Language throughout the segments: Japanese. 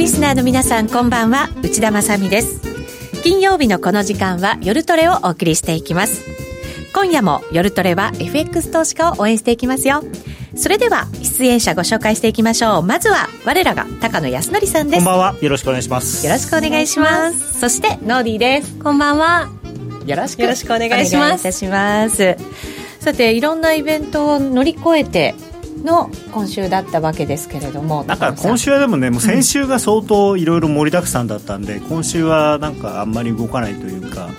リスナーの皆さんこんばんは。内田まさです。金曜日のこの時間は夜トレをお送りしていきます。今夜も夜トレは FX 投資家を応援していきますよ。それでは出演者ご紹介していきましょう。まずは我らが高野康則さんです。こんばんは。よろしくお願いします。よろしくお願いします。そしてノーディーです。こんばんは。よろしくよろしくお願いします。お願いいたします。さていろんなイベントを乗り越えての今週だったわけですけれどもなんか今週はでもねもう先週が相当いろいろ盛りだくさんだったんで、うん、今週はなんかあんまり動かないというか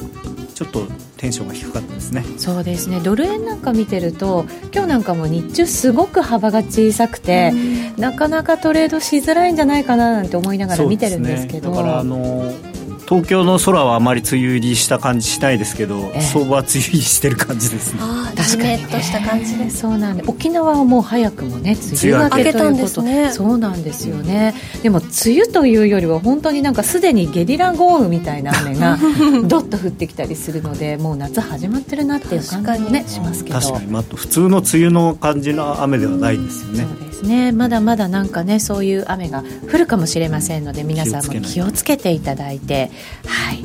ちょっとテンションが低かったですね。そうですね。ドル円なんか見てると今日なんかも日中すごく幅が小さくて、うん、なかなかトレードしづらいんじゃないかななんて思いながら見てるんですけど、ね、だからあの東京の空はあまり梅雨入りした感じしないですけど、ええ、相場は梅雨入りしてる感じですね。確かに、ね、とした感じでそうなんで沖縄はもう早くもね梅雨明けということ。ね。そうなんですよね、うん、でも梅雨というよりは本当になんかすでにゲリラ豪雨みたいな雨が どっと降ってきたりするのでもう夏始まってるなっていう感じもねしますけど確かに、まあ、普通の梅雨の感じの雨ではないですよね、そうですね。まだまだなんかねそういう雨が降るかもしれませんので皆さんも気をつけていただいて。はい、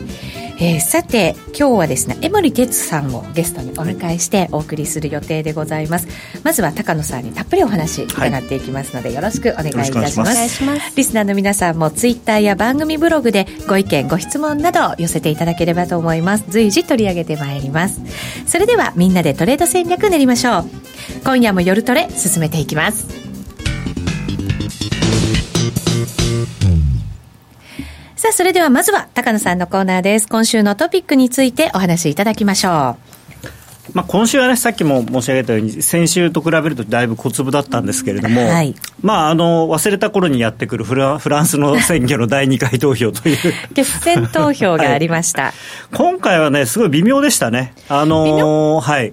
えー、さて今日はですね江森哲さんをゲストにお迎えしてお送りする予定でございます、まずは高野さんにたっぷりお話伺っていきますので、はい、よろしくお願いいたします。リスナーの皆さんもツイッターや番組ブログでご意見ご質問など寄せていただければと思います。随時取り上げてまいります。それではみんなでトレード戦略練りましょう。今夜も夜トレ進めていきますさあ、それではまずは高野さんのコーナーです。今週のトピックについてお話しいただきましょう。まあ、今週はね、さっきも申し上げたように、先週と比べるとだいぶ小粒だったんですけれども、はい、まあ、あの忘れた頃にやってくるフラフランスの選挙の第2回投票という。決選投票がありました、はい、今回はね、すごい微妙でしたね、あのはい、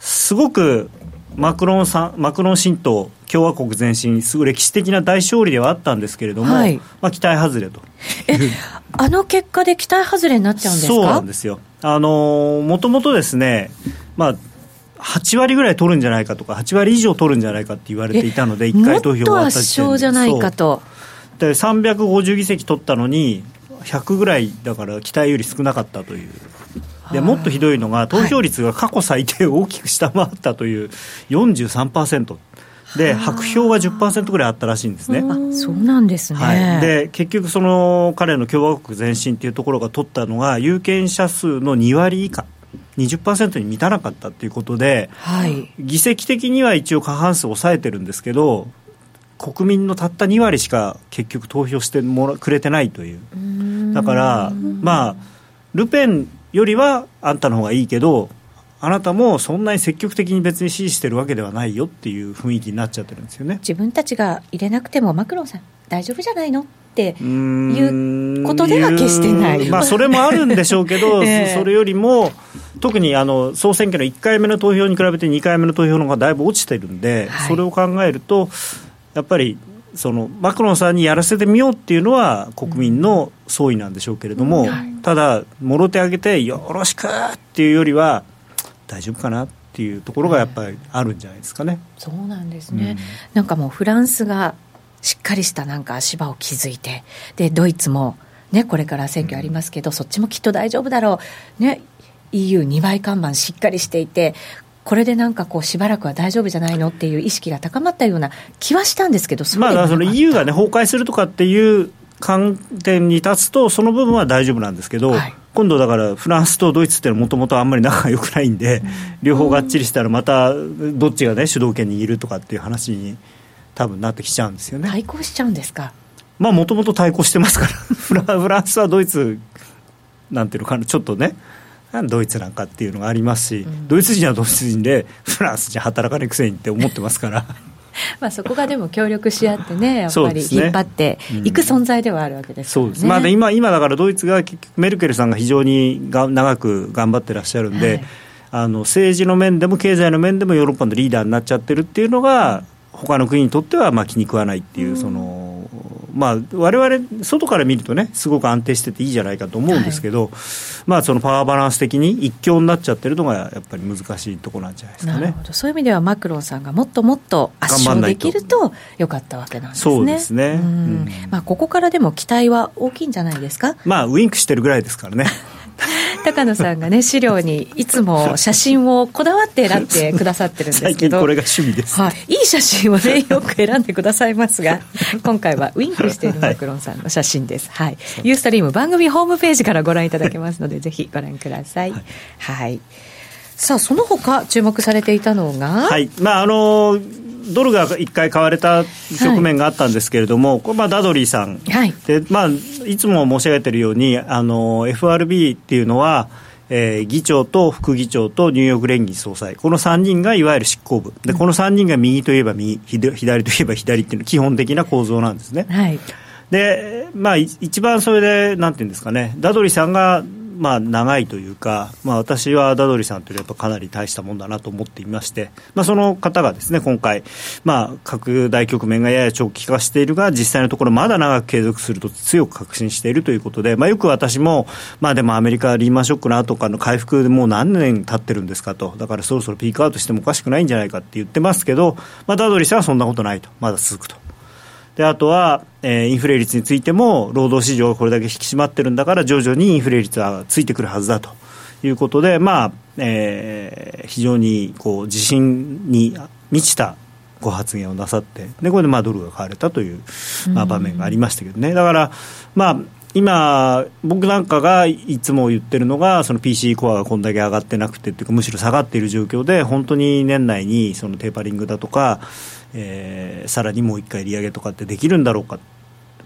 すごくマクロンさんマクロン新党、共和国前進、すごい歴史的な大勝利ではあったんですけれども、はい、まあ、期待外れと。えあの結果で期待外れになっちゃうんですか？そうなんですよ。あのもともとですね、まあ、8割ぐらい取るんじゃないかとか、8割以上取るんじゃないかって言われていたので、1回投票終わった時点で。じゃないかと。で350議席取ったのに、100ぐらいだから期待より少なかったという。でもっとひどいのが、投票率が過去最低を大きく下回ったという43%。で白票は10%ぐらいあったらしいんですね。そうなんですね、はい、で結局、その彼の共和国前進というところが取ったのが、有権者数の2割以下。20%に満たなかったということで、はい、議席的には一応過半数を抑えてるんですけど国民のたった2割しか結局投票してもらくれてないという。だからまあルペンよりはあんたの方がいいけどあなたもそんなに積極的に別に支持してるわけではないよっていう雰囲気になっちゃってるんですよね。自分たちが入れなくてもマクロンさん大丈夫じゃないのっていうことでは決してない、まあ、それもあるんでしょうけど、えー、それよりも特にあの総選挙の1回目の投票に比べて2回目の投票の方がだいぶ落ちてるんで、はい、それを考えるとやっぱりそのマクロンさんにやらせてみようっていうのは国民の総意なんでしょうけれども、うんはい、ただ、もろ手挙げてよろしくっていうよりは大丈夫かなっていうところがやっぱりあるんじゃないですかね。そうなんですね、うん、なんかもうフランスがしっかりしたなんか足場を築いてでドイツもね、これから選挙ありますけど、うん、そっちもきっと大丈夫だろう、ね、EU2 倍看板しっかりしていて、これでなんかこうしばらくは大丈夫じゃないのっていう意識が高まったような気はしたんですけど、まあ、その EU が、ね、崩壊するとかっていう観点に立つと、その部分は大丈夫なんですけど、はい、今度だからフランスとドイツっていうのはもともとあんまり仲が良くないんで、うん、両方がっちりしたらまたどっちがね主導権にいるとかっていう話に多分なってきちゃうんですよね。対抗しちゃうんですか？まあもともと対抗してますから。フランスはドイツなんていうのかなちょっとねドイツなんかっていうのがありますし、うん、ドイツ人はドイツ人でフランス人働かないくせにって思ってますから。まあそこがでも協力し合ってね、やっぱり引っ張っていく存在ではあるわけですから、ね、そうです、まあ、今、今だからドイツが結局、メルケルさんが非常にが長く頑張ってらっしゃるんで、はい、あの政治の面でも経済の面でもヨーロッパのリーダーになっちゃってるっていうのが、他の国にとってはまあ気に食わないっていう、そのまあ、われ外から見るとね、すごく安定してていいじゃないかと思うんですけど、はい、まあ、そのパワーバランス的に一強になっちゃってるのが、やっぱり難しいところなんじゃないですかね。そういう意味では、マクロンさんがもっともっと圧勝できるとよかったわけなんですね。そうですね、うん、まあ、ここからでも期待は大きいんじゃないですか？まあ、ウインクしてるぐらいですからね。高野さんがね、資料にいつも写真をこだわって選んでくださってるんですけど、これが趣味です、はい、いい写真をね、よく選んでくださいますが、今回はウインクしているマクロンさんの写真です。はい。ユーストリーム番組ホームページからご覧いただけますので、ぜひご覧ください。はい、はいさあその他注目されていたのが？はい。まああのドルが1回買われた局面があったんですけれども、はい、これまあダドリーさん、はい、でまあ、いつも申し上げているようにあの FRB っていうのは、えー、議長と副議長とニューヨーク連銀総裁、この3人がいわゆる執行部、でこの3人が右といえば右、左といえば左っていうの基本的な構造なんですね。はい、で、まあ、一番それで、なんていうんですかね、ダドリーさんがまあ、長いというか、まあ、私はダドリさんというのはかなり大したもんだなと思っていまして、まあ、その方がですね今回、まあ、拡大局面がやや長期化しているが実際のところまだ長く継続すると強く確信しているということで、まあ、よく私も、まあ、でもアメリカリーマンショックの後からの回復でもう何年経ってるんですかとだからそろそろピークアウトしてもおかしくないんじゃないかって言ってますけど、まあ、ダドリさんはそんなことないとまだ続くと。であとは、えー、インフレ率についても労働市場がこれだけ引き締まってるんだから徐々にインフレ率はついてくるはずだということで、まあえー、非常にこう自信に満ちたご発言をなさってでこれでまあドルが買われたという、まあ、場面がありましたけどね。だからまあ今、僕なんかがいつも言ってるのが、その PC コアがこんだけ上がってなくてっていうか、むしろ下がっている状況で、本当に年内にそのテーパリングだとか、えー、さらにもう一回利上げとかってできるんだろうか、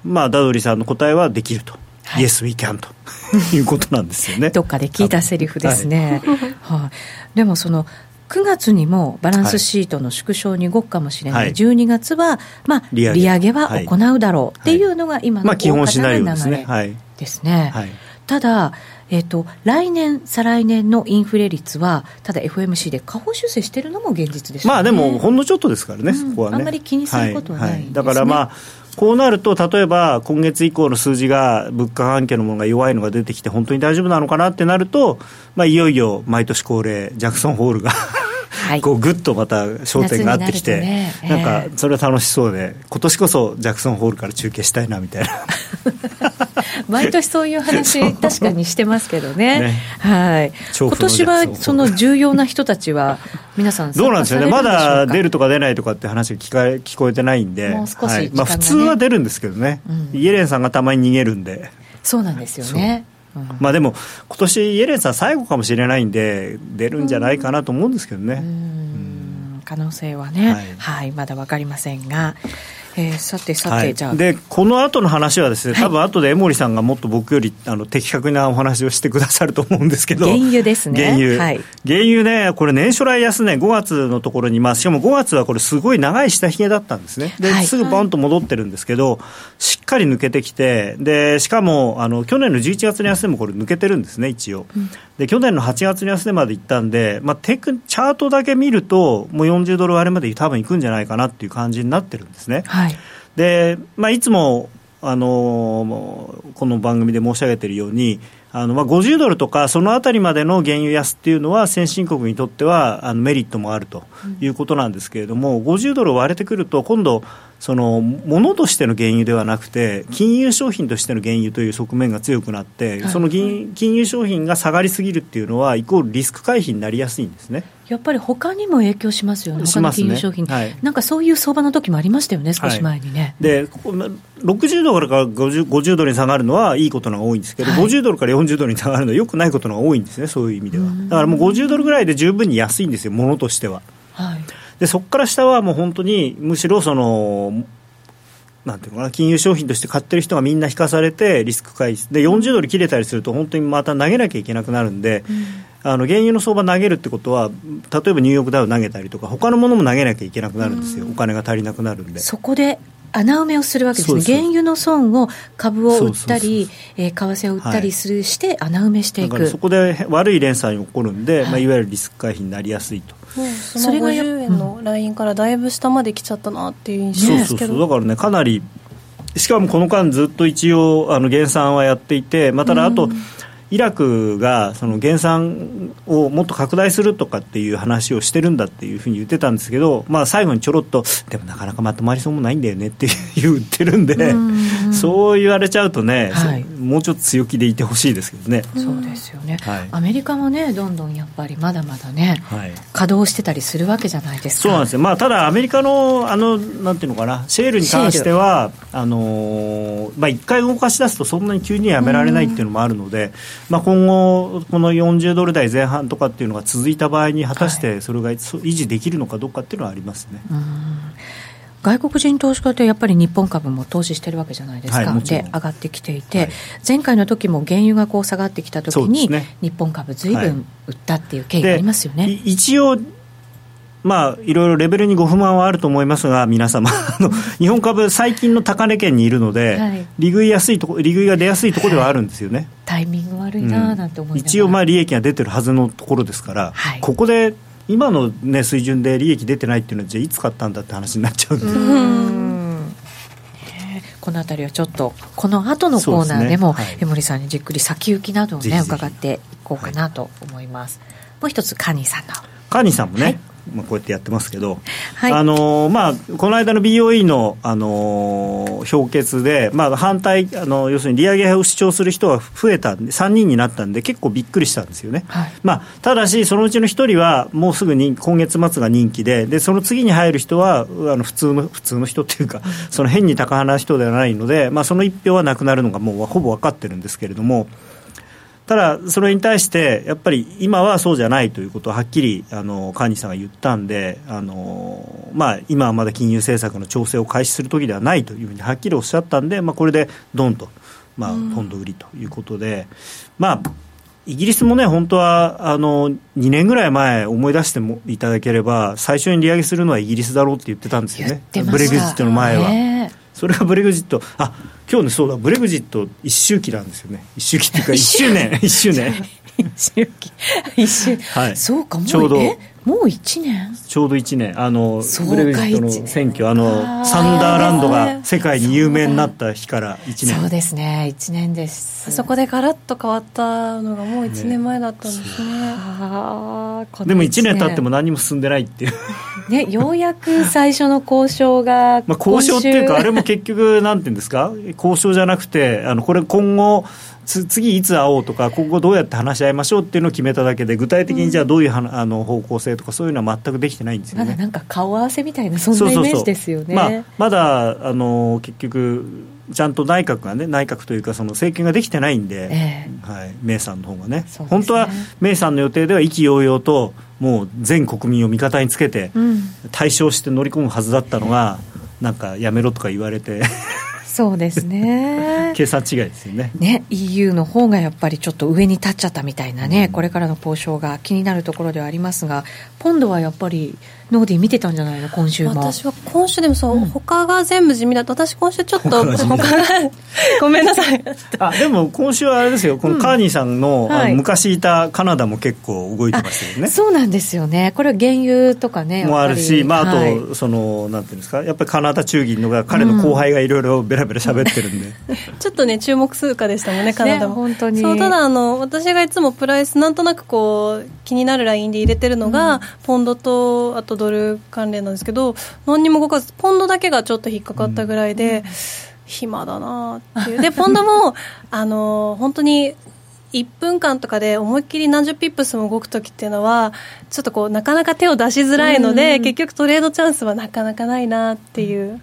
まあ、ダドリさんの答えはできると。はい、Yes, we can と。いうことなんですよね。どっかで聞いたセリフですね。はい、はあ、でもその9月にもバランスシートの縮小に動くかもしれない、はい、12月は、まあ、利上げ。は行うだろうっていうのが今の、まあ、基本シナリオですね。はい、ですね。はい、ただえーと、来年、再来年のインフレ率は、ただ FOMC で下方修正しているのも現実です、ね、まあでも、ほんのちょっとですからね、うん、そこはね。あんまり気にすることはない、ね。はい。はい、だからまあこうなると、例えば今月以降の数字が、物価関係のものが弱いのが出てきて、本当に大丈夫なのかなってなると、まあ、いよいよ毎年恒例、ジャクソンホールがはい、こうぐっとまた焦点があってきて、ねえー、なんかそれは楽しそうで、今年こそジャクソンホールから中継したいなみたいな。毎年そういう話、確かにしてますけどね、ね。はい、今年はその重要な人たちは、皆さん、どうなんですよね、まだ出るとか出ないとかって話が聞か聞こえてないんで、まあ、普通は出るんですけどね、うん、イエレンさんがたまに逃げるんで。そうなんですよね。まあでも、今年イエレンさん、最後かもしれないんで、出るんじゃないかなと思うんですけどね。可能性はね、はい、はい、まだ分かりませんが。えー、さてさて、はい、じゃあ。でこの後の話はですね、多分後で江森さんがもっと僕よりあの的確なお話をしてくださると思うんですけど原油ですね。原油、はい、原油ねこれ年初来安値5月のところに、まあ、しかも5月はこれすごい長い下髭だったんですね。で、はい、すぐボンと戻ってるんですけど、しっかり抜けてきてでしかもあの去年の11月の安値もこれ抜けてるんですね一応、うん、で去年の8月の安値までいったんで、まあ、テクチャートだけ見るともう40ドル割れまで多分いくんじゃないかなっていう感じになってるんですね。はいで、まあ、いつもあのこの番組で申し上げているようにあのまあ50ドルとかそのあたりまでの原油安っていうのは先進国にとってはあのメリットもあるということなんですけれども、うん、50ドル割れてくると今度その物としての原油ではなくて金融商品としての原油という側面が強くなって、はい、その金融商品が下がりすぎるっていうのはイコールリスク回避になりやすいんですね。やっぱり他にも影響しますよね、他の金融商品、ねはい、なんかそういう相場の時もありましたよね、少し前にね。はい、で、60ドルから 50, 50ドルに下がるのはいいことのが多いんですけど、はい、50ドルから40ドルに下がるのはよくないことのが多いんですね、そういう意味では。だからもう50ドルぐらいで十分に安いんですよ、ものとしては。はい、でそこから下はもう本当に、むしろその、なんていうのかな、金融商品として買ってる人がみんな引かされて、リスク回避、で40ドル切れたりすると、本当にまた投げなきゃいけなくなるんで、うん。あの原油の相場投げるってことは例えばニューヨークダウ投げたりとか他のものも投げなきゃいけなくなるんですよ、お金が足りなくなるんで。そこで穴埋めをするわけですね。原油の損を株を売ったりえ為替を売ったりする、して穴埋めしていく。そこで悪い連鎖に起こるんで、はい。まあ、いわゆるリスク回避になりやすいと。それが50円のラインからだいぶ下まで来ちゃったなっていう印象ですけど、そう。そうそうだからねかなりしかもこの間ずっと一応あの減産はやっていて、まあ、ただあと、イラクがその減産をもっと拡大するとかっていう話をしてるんだっていうふうに言ってたんですけど、まあ、最後にちょろっと、でもなかなかまとまりそうもないんだよねって言ってるんで、ん。そう言われちゃうとね、はい、もうちょっと強気でいてほしいですけどね。そうですよね、はい、アメリカもね、どんどんやっぱりまだまだね、はい、稼働してたりするわけじゃないですか。そうなんですよ、まあ、ただ、アメリカのあのなんていうのかな、シェールに関しては、あのまあ、一回動かし出すと、そんなに急にやめられないっていうのもあるので、まあ、今後、この40ドル台前半とかっていうのが続いた場合に、果たしてそれが維持できるのかどうかっていうのはありますね。外国人投資家ってやっぱり日本株も投資してるわけじゃないですか、はい、で上がってきていて、はい、前回の時も原油がこう下がってきた時に、ね、日本株ずいぶん売ったっていう経緯がありますよね。一応まあ、いろいろレベルにご不満はあると思いますが、皆様、あの日本株、最近の高値圏にいるので、はい、利食いやすいとこ、利食いが出やすいところではあるんですよね。タイミング悪いななんて思い、うん、一応、まあ、利益が出てるはずのところですから、はい、ここで今の、ね、水準で利益出てないっていうのは、じゃあ、いつ買ったんだって話になっちゃうんで。うん。この辺りはちょっとこの後のコーナーでも、ね。はい、江森さんにじっくり先行きなどをね伺っていこうかなと思います、はい、もう一つカニさんのカニさんもね、はいまあ、こうやってやってますけど、はい、あのまあ、この間の BOE の、あの評決で、まあ、反対あの、要するに利上げを主張する人が増えたんで、3人になったんで、結構びっくりしたんですよね。はい、まあ、ただし、そのうちの1人は、もうすぐに今月末が任期で、でその次に入る人は、あの普通の普通の人っていうか、その変に高派な人ではないので、まあ、その1票はなくなるのがもうほぼ分かってるんですけれども。ただ、それに対して、やっぱり今はそうじゃないということをはっきりあの川西さんが言ったんで、あのまあ、今はまだ金融政策の調整を開始する時ではないというふうにはっきりおっしゃったんで、まあ、これでどんと、まあ、ポンド売りということで、まあ、イギリスもね、本当はあの2年ぐらい前、思い出してもいただければ、最初に利上げするのはイギリスだろうって言ってたんですよね、ブレグジットの前は。それがブレグジット、あ今日ね、そうだ、ブレグジット一周期なんですよね、一周期っていうか、一周年、一周年。一周期、一周、はい、そうか、もうちょうどもう1年？ちょうど1年。あのブレグジットの選挙。あのサンダーランドが世界に有名になった日から1年。そうですね1年です。そこでガラッと変わったのがもう1年前だったんですね、ね、でも1年経っても何も進んでないっていう。ねようやく最初の交渉が まあ交渉っていうかあれも結局なんていうんですか？交渉じゃなくてあのこれ今後次いつ会おうとか今後どうやって話し合いましょうっていうのを決めただけで具体的にじゃあどういうは、うん、あの方向性とかそういうのは全くできてないんですよね。まだなんか顔合わせみたいなそんなイメージですよね。まあ、まだあの結局ちゃんと内閣がね内閣というかその政権ができてないんで、えー、はい、メイさんの方がね、ね、本当はメイさんの予定では意気揚々ともう全国民を味方につけて、対象して乗り込むはずだったのが、なんかやめろとか言われてそうですね。計算違いですよね。ね EU の方がやっぱりちょっと上に立っちゃったみたいなね、うん、これからの交渉が気になるところではありますがポンドはやっぱりノーディー見てたんじゃないの？今週も。私は今週でもそう、うん、他が全部地味だと私今週ちょっと他がごめんなさい。あでも今週はあれですよ。このカーニーさんのうんはい、昔いたカナダも結構動いてましたよね。そうなんですよね。これは原油とかねもあるし、まあ、あと、はい、そのなんていうんですかやっぱりカナダ中銀のが彼の後輩がいろいろべらべら喋ってるんで、ちょっとね注目通貨でしたもんねカナダも、ね、本当に。そうただあの私がいつもプライスなんとなくこう気になるラインで入れてるのが、うん、ポンドとあとドル関連なんですけど何にも動かずポンドだけがちょっと引っかかったぐらいで、うん、暇だなっていう。でポンドも あの本当に1分間とかで思いっきり何十ピップスも動く時っていうのはちょっとこうなかなか手を出しづらいので、結局トレードチャンスはなかなかないなっていう。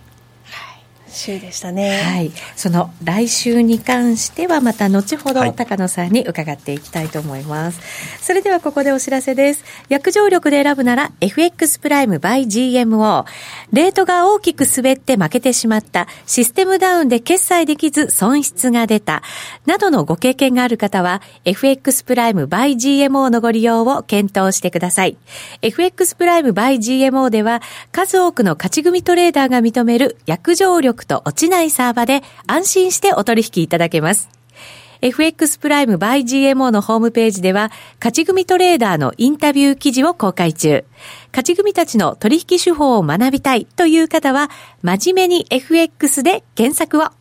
週でしたね。はい。その来週に関してはまた後ほど高野さんに伺っていきたいと思います。はい、それではここでお知らせです。約定力で選ぶなら FX プライム by GMO。レートが大きく滑って負けてしまった、システムダウンで決済できず損失が出た、などのご経験がある方は FX プライム by GMO のご利用を検討してください。FX プライム by GMO では数多くの勝ち組トレーダーが認める約定力と落ちないサーバで安心してお取引いただけます。FX プライム by GMO のホームページでは、勝ち組トレーダーのインタビュー記事を公開中。勝ち組たちの取引手法を学びたいという方は、真面目に FX で検索を。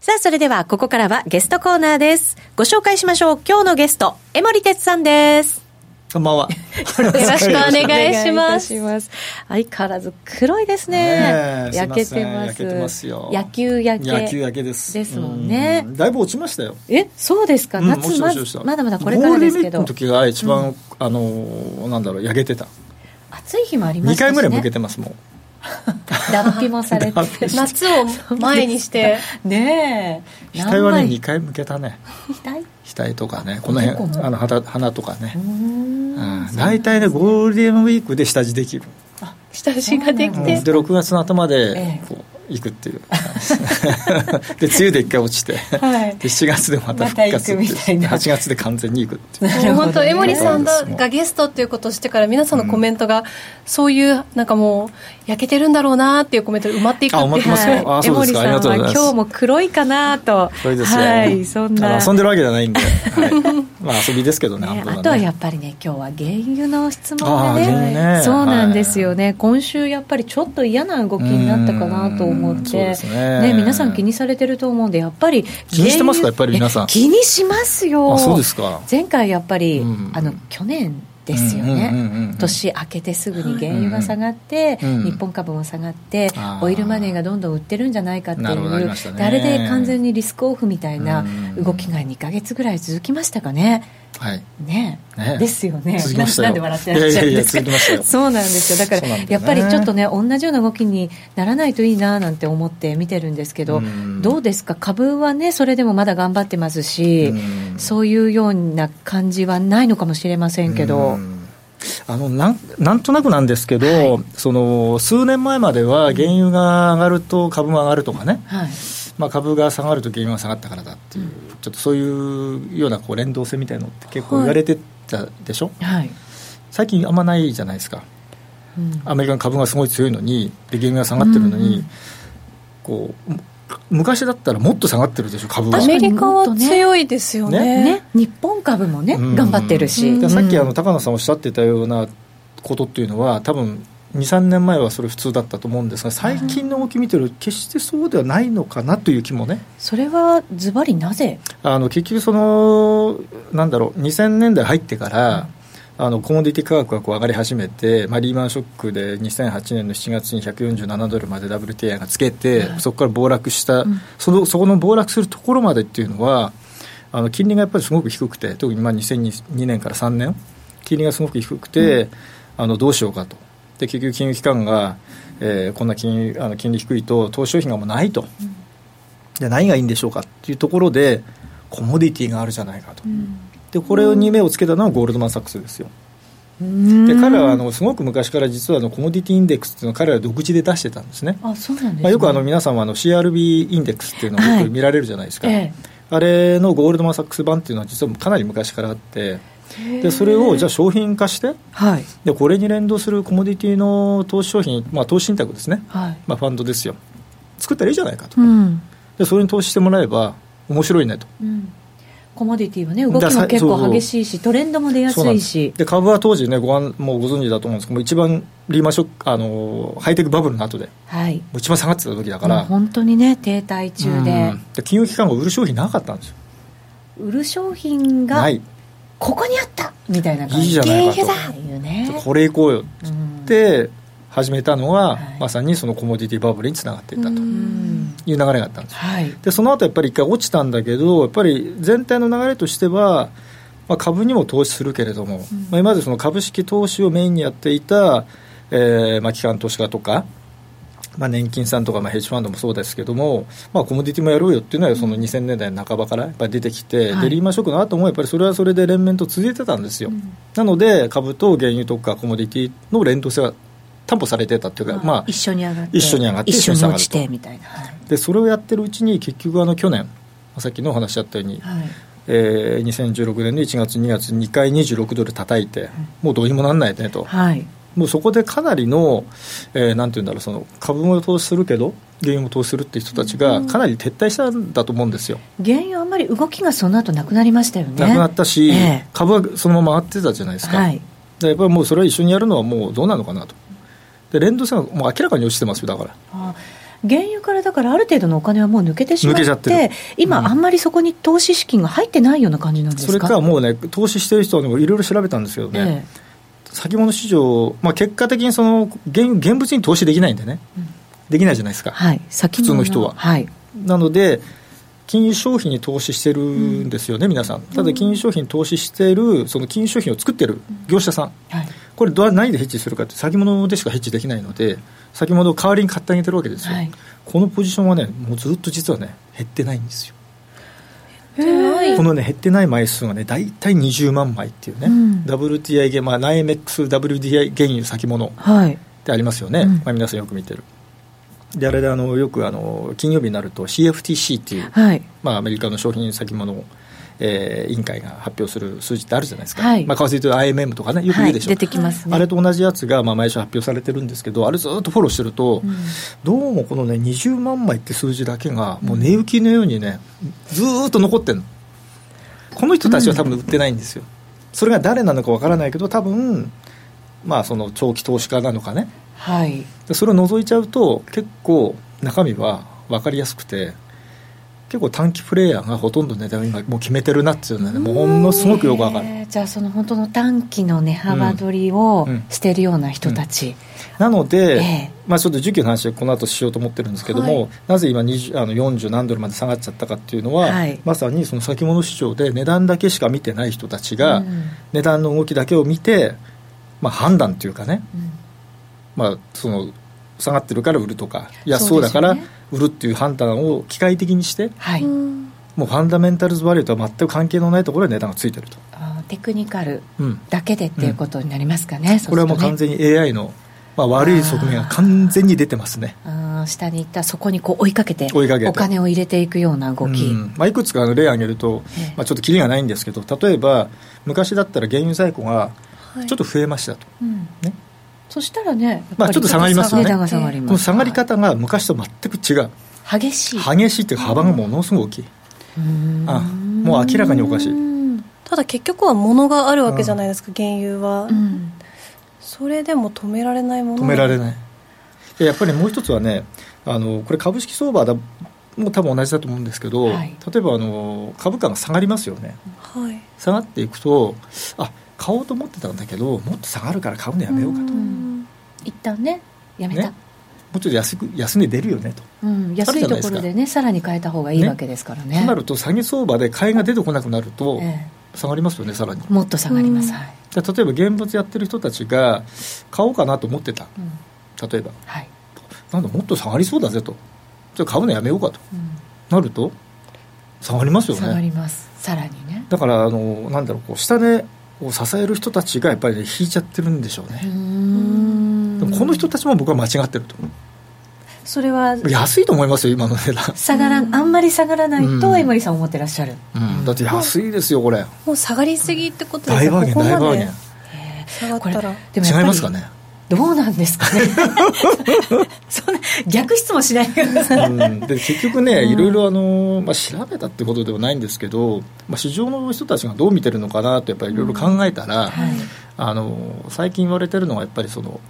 さあ、それではここからはゲストコーナーです。ご紹介しましょう。今日のゲスト、江森哲さんです。こんばんは。よろしくお願いします。ます相変わらず黒いですね。ね焼けてます。焼けてますよ。野球焼け。野球焼けです。ですもんね。だいぶ落ちましたよ。え、そうですか。夏ままだまだこれからですけど。の時が一番、あのなんだろう焼けてた。暑い日もありますね。二回ぐらい向けてますもん。脱皮もされて夏を前にして。ねえ。額はね2回向けたね。額？額とかねこの辺あの鼻鼻とかね。大体ねゴールデンウィークで下地できる。下地ができて。で6月の頭でこう、行くっていう。で梅雨で一回落ちて、はい、で7月でまた復活っていう、ま、8月で完全に行くっていう。本当江守さんがゲストっていうことをしてから皆さんのコメントが、そういうなんかもう焼けてるんだろうなっていうコメントで埋まっていくって。い。うはい、江守さんは今日も黒いかなと。黒いですよ、はい、そんな。遊んでるわけじゃないんで、はい、まあ遊びですけどねねあとはやっぱりね今日は原油の質問でね。ね。そうなんですよね、今週やっぱりちょっと嫌な動きになったかなと思って、ね、ね、皆さん気にされてると思うんで、やっぱり気にしてますか、やっぱり皆さん。気にしますよ、あそうですか。前回やっぱり、うん、あの去年ですよね、年明けてすぐに原油が下がって、うんうん、日本株も下がって、オイルマネーがどんどん売ってるんじゃないかっていう、ね、あれで完全にリスクオフみたいな動きが2か月ぐらい続きましたかね。はい、ね。ね。ですよね。続きましたなんで笑ってらっしゃるんですか。そうなんですよ。だから、ね、やっぱりちょっとね同じような動きにならないといいななんて思って見てるんですけどどうですか？株はねそれでもまだ頑張ってますしそういうような感じはないのかもしれませんけど。あのなんなんとなくなんですけど、はい、その数年前までは原油が上がると株も上がるとかね、はい。まあ、株が下がると原油が下がったからだっていう、うん、ちょっとそういうようなこう連動性みたいなのって結構言われてたでしょ、はい、最近あんまないじゃないですか、うん、アメリカの株がすごい強いのにで原油が下がってるのに、うんうん、こう昔だったらもっと下がってるでしょ株は。アメリカは強いですよね、ね、日本株もね、頑張ってるし、さっきあの高野さんおっしゃってたようなことっていうのは多分23年前はそれ普通だったと思うんですが最近の動き見てる決してそうではないのかなという気もね。それはズバリなぜ？あの結局そのなんだろう2000年代入ってから、うん、あのコモディティ価格がこう上がり始めて、まあ、リーマンショックで2008年の7月に147ドルまで WTI がつけて、うん、そこから暴落した、うん、そのそこの暴落するところまでっていうのはあの金利がやっぱりすごく低くて特にまあ2002年から3年金利がすごく低くて、あのどうしようかと。で結局金融機関が、えー、こんな金あの金利低いと投資商品がもうないと、うん、で何がいいんでしょうかっていうところでコモディティがあるじゃないかと、うん、でこれに目をつけたのはゴールドマン・サックスですよ。で彼はあのすごく昔から実はあのコモディティインデックスっていうのを彼ら独自で出してたんですね。あそうなんです、ね、まあ、よくあの皆さんはあの CRB インデックスっていうのをよく見られるじゃないですか、はい。ええ、あれのゴールドマン・サックス版っていうのは実はかなり昔からあってでそれをじゃあ商品化して、はい、でこれに連動するコモディティの投資商品、まあ、投資信託ですね、はい。まあ、ファンドですよ。作ったらいいじゃないかと、うん、でそれに投資してもらえば面白いねと、うん、コモディティはね動きも結構激しいしトレンドも出やすいし。で株は当時ねごもうご存知だと思うんですけど一番リーマンショックあのハイテクバブルの後で、はい、一番下がってた時だから本当にね停滞中で。で金融機関が売る商品なかったんですよ。売る商品がここにあったみたいな感じ。いいじゃないかと。いう、ね、これ行こうよって、始めたのは、はい、まさにそのコモディティバブルにつながっていったと。いう流れがあったんです、はい、でその後やっぱり一回落ちたんだけどやっぱり全体の流れとしては、まあ、株にも投資するけれども、うん、まあ、今までその株式投資をメインにやっていた、えーまあ、機関投資家とか、まあ、年金さんとか、まあ、ヘッジファンドもそうですけども、まあ、コモディティもやろうよっていうのはその2000年代半ばからやっぱり出てきて、はい、でリーマンショックの後もやっぱりそれはそれで連綿と続いてたんですよ、うん、なので株と原油とかコモディティの連動性は担保されてたっていうか、まあ、一緒に上がって一緒に上がって一緒に落ちてみたいな、はい、でそれをやってるうちに結局あの去年さっきのお話あったように、はい。えー、2016年の1月2月2回26ドル叩いて、もうどうにもなんないねと、はい、もうそこでかなりの、えー、なんていうんだろうその株も投資するけど原油も投資するっていう人たちがかなり撤退したんだと思うんですよ、原油あんまり動きがその後なくなりましたよね。なくなったし、えー、株はそのまま回ってたじゃないですか、はい、でやっぱりもうそれは一緒にやるのはもうどうなのかなと。で連動性はもう明らかに落ちてますよだから。原油からだからある程度のお金はもう抜けてしまってって今、あんまりそこに投資資金が入ってないような感じなんですか？それからもうね、投資してる人は、いろいろ調べたんですけどね、ええ、先物市場、まあ、結果的にその現現物に投資できないんでね、うん、できないじゃないですか、はい、普通の人は。はい、なので金融商品に投資してるんですよね、うん、皆さん、ただ金融商品に投資している、その金融商品を作ってる業者さん、はい、これ、どう何でヘッジするかって、先物でしかヘッジできないので、先物を代わりに買ってあげてるわけですよ、はい、このポジションはね、もうずっと実はね、減ってないんですよ。このね減ってない枚数がね大体20万枚っていうね、うん、WTI 原、まあ、NYMEXWDI 原油先物ってありますよね、はい、まあ、皆さんよく見てる。であれであのよくあの金曜日になると CFTC っていう、はい、まあ、アメリカの商品先物えー、委員会が発表する数字ってあるじゃないですか、はい。まあ、為替と IMM とかね、よく言うでしょ、はい、出てきますね、あれと同じやつが、まあ、毎週発表されてるんですけど、あれずっとフォローしてると、うん、どうもこのね、20万枚って数字だけが、もう値打きのようにね、ずっと残ってるの、この人たちは多分売ってないんですよ、それが誰なのかわからないけど、多分まあその長期投資家なのかね。はい、それを除いちゃうと結構中身は分かりやすくて結構短期プレーヤーがほとんど値段を今もう決めてるなっていうのはねものすごくよく分かる。じゃあその本当の短期の値幅取りをしてるような人たち、うん。うん、なので、えー、まあ、ちょっと需給の話はこの後しようと思ってるんですけども、はい、なぜ今20あの40何ドルまで下がっちゃったかっていうのは、はい、まさにその先物市場で値段だけしか見てない人たちが、値段の動きだけを見て、まあ、判断っていうかね、うん。まあ、その下がってるから売るとか安そうだから売るっていう判断を機械的にして、はい、もうファンダメンタルズバリューとは全く関係のないところで値段がついてると。テクニカルだけでっていうことになりますかね、うん。うん、これはもう完全に AI の、まあ、悪い側面が完全に出てますね。あ下に行ったそこにこう追いかけて追いかけて。お金を入れていくような動き、うん、まあ、いくつかの例を挙げると、まあ、ちょっときりがないんですけど例えば昔だったら原油在庫がちょっと増えましたと、はい、ねそしたらね、まあ、ちょっと下がりますよね、値段が下がります。この下がり方が昔と全く違う、激しい。激しいっていう幅がものすごく大きい、あもう明らかにおかしい。ただ結局は物があるわけじゃないですか、原油は、うん、それでも止められないもの止められない。やっぱりもう一つはねあのこれ株式相場だも多分同じだと思うんですけど、はい、例えばあの株価が下がりますよね、はい、下がっていくとあ買おうと思ってたんだけどもっと下がるから買うのやめようかと一旦ねやめた、ね、もうちょっと安く安値出るよねと、うん、安いところでねさらに変えた方がいいわけですからね。となると詐欺相場で買いが出てこなくなると、下がりますよねさらに。もっと下がります、はい、例えば現物やってる人たちが買おうかなと思ってた、うん、例えば、はい、なんだもっと下がりそうだぜと。じゃ買うのやめようかと、うん、なると下がりますよね。下がります。さらにね。だからあのなんだろうこう下値を支える人たちがやっぱり、ね、引いちゃってるんでしょうね。でもこの人たちも僕は間違ってると。思うそれは安いと思いますよ今の値段。下がらあんまり下がらないと江森さん思ってらっしゃる、うん、だって安いですよこれ。もう下がりすぎってことです大バーゲン大バーゲン。下がったら。違いますかね？どうなんですかね？そんな逆質問しないでください、うん、で結局ね、いろいろあの、まあ、調べたってことではないんですけど、まあ、市場の人たちがどう見てるのかなってやっぱりいろいろ考えたら、うん。はい、あの最近言われてるのはやっぱりその、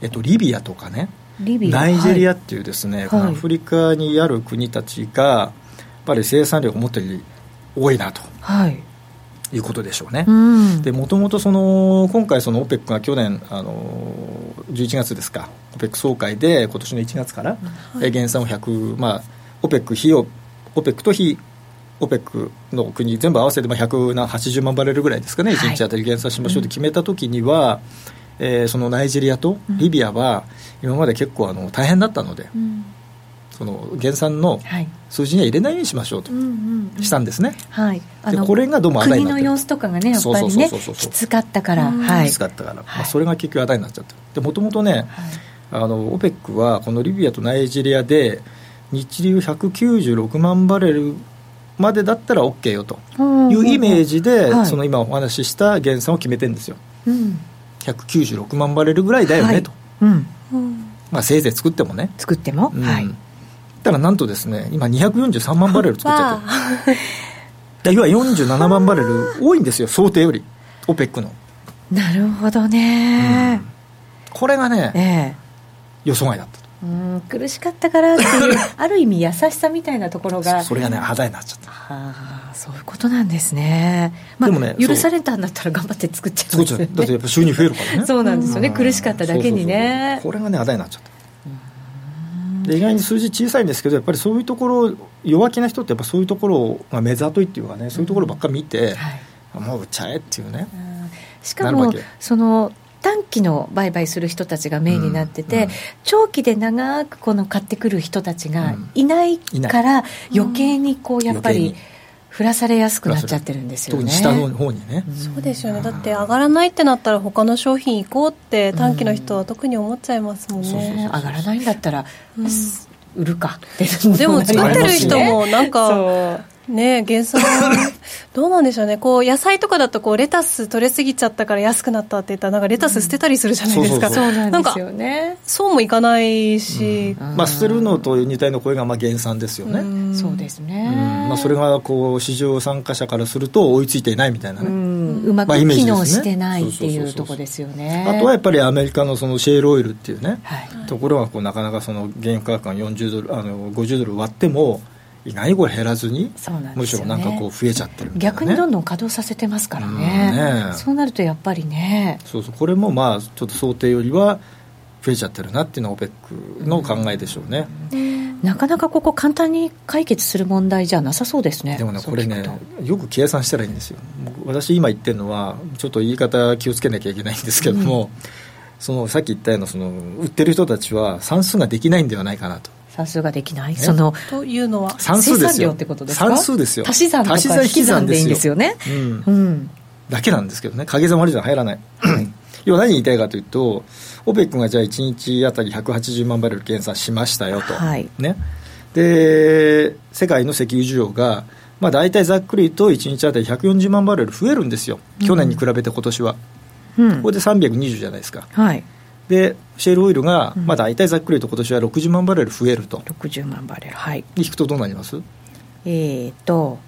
えっと、リビアとかねナイジェリアっていうですね、はい、アフリカにある国たちがやっぱり生産量がもっと多いなと。はい。いうことでしょうね。もともと今回その OPEC が去年あの11月ですか OPEC 総会で今年の1月から、はい、減産を100まあ OPEC 費用 OPEC と非 OPEC の国全部合わせて180万バレルぐらいですかね、1日当たり減産しましょうと決めたときには、うん、えー、そのナイジェリアとリビアは今まで結構あの大変だったので、うん。その減産の数字には入れないようにしましょうとしたんですね、はい、でこれがどうも国の様子とかがねやっぱりねきつかったから、はい、きつかったから、まあ、それが結局話題になっちゃったでもともとね、はい、あの OPEC はこのリビアとナイジェリアで日流196万バレルまでだったら OK よというイメージで、その今お話しした減産を決めてるんですよ、うん、196万バレルぐらいだよね、はい、と、うん。まあ、せいぜい作ってもね。作っても、うん、はい。たらなんとですね今243万バレル作っちゃってる要は47万バレル多いんですよ想定より。OPEC の。なるほどね、うん、これがね、ええ、予想外だったうん苦しかったからっていう ある意味優しさみたいなところが。それがね肌になっちゃった。ああそういうことなんですね、まあ、でもね許されたんだったら頑張って作っちゃう、ね、だってやっぱ収入増えるからね。そうなんですよね。苦しかっただけにね。これがね肌になっちゃった。で意外に数字小さいんですけどやっぱりそういうところ弱気な人ってやっぱそういうところが目ざといっていうかねそういうところばっか見て、はい、もう売っちゃえっていうね、しかもその短期の売買する人たちがメインになってて、うん。うん、長期で長くこの買ってくる人たちがいないから、余計にこうやっぱり。降らされやすくなっちゃってるんですよね。下の方にね、そうですよね。だって上がらないってなったら他の商品行こうって短期の人は特に思っちゃいますもんね、上がらないんだったら、売るか。でも作ってる人もなんかね減産。どうなんでしょうね。こう野菜とかだとこうレタス取れすぎちゃったから安くなったって言ったらなんかレタス捨てたりするじゃないですか、そうなんですよね。そうもいかないし、うん、まあ、捨てるのと似たような声がまあ減産ですよね、そうですね、まあ、それがこう市場参加者からすると追いついていないみたいなね、うまく機能してないっていうところですよね。あとはやっぱりアメリカのそのシェールオイルっていうね、はい、ところがこうなかなかその原油価格が40ドルあの50ドル割っても意外にこれ減らずに、ね、むしろなんかこう増えちゃってる、ね、逆にどんどん稼働させてますからね。ね、そうなるとやっぱりね。そうそう。これもまあちょっと想定よりは増えちゃってるなっていうのが OPEC の考えでしょうね、なかなかここ簡単に解決する問題じゃなさそうですね。でもねこれねよく計算したらいいんですよ。私今言ってるのはちょっと言い方気をつけなきゃいけないんですけども、うん、そのさっき言ったようなその売ってる人たちは算数ができないんではないかなと算数ができない、そのというのは算数ですよ。ってことですか？算数ですよ。足し算とか引き算でいいんですよね、うん、うん、だけなんですけどね。掛け算割り算入らない。要は何言いたいかというと OPEC がじゃあ1日あたり180万バレル減産しましたよと、はい、ね、で世界の石油需要が、まあ、大体ざっくりと1日あたり140万バレル増えるんですよ。去年に比べて今年は、うん、これで320じゃないですか、はいでシェールオイルが、まあ、大体ざっくりと今年は60万バレル増えると。60万バレル。はい。引くとどうなります？えっ、と。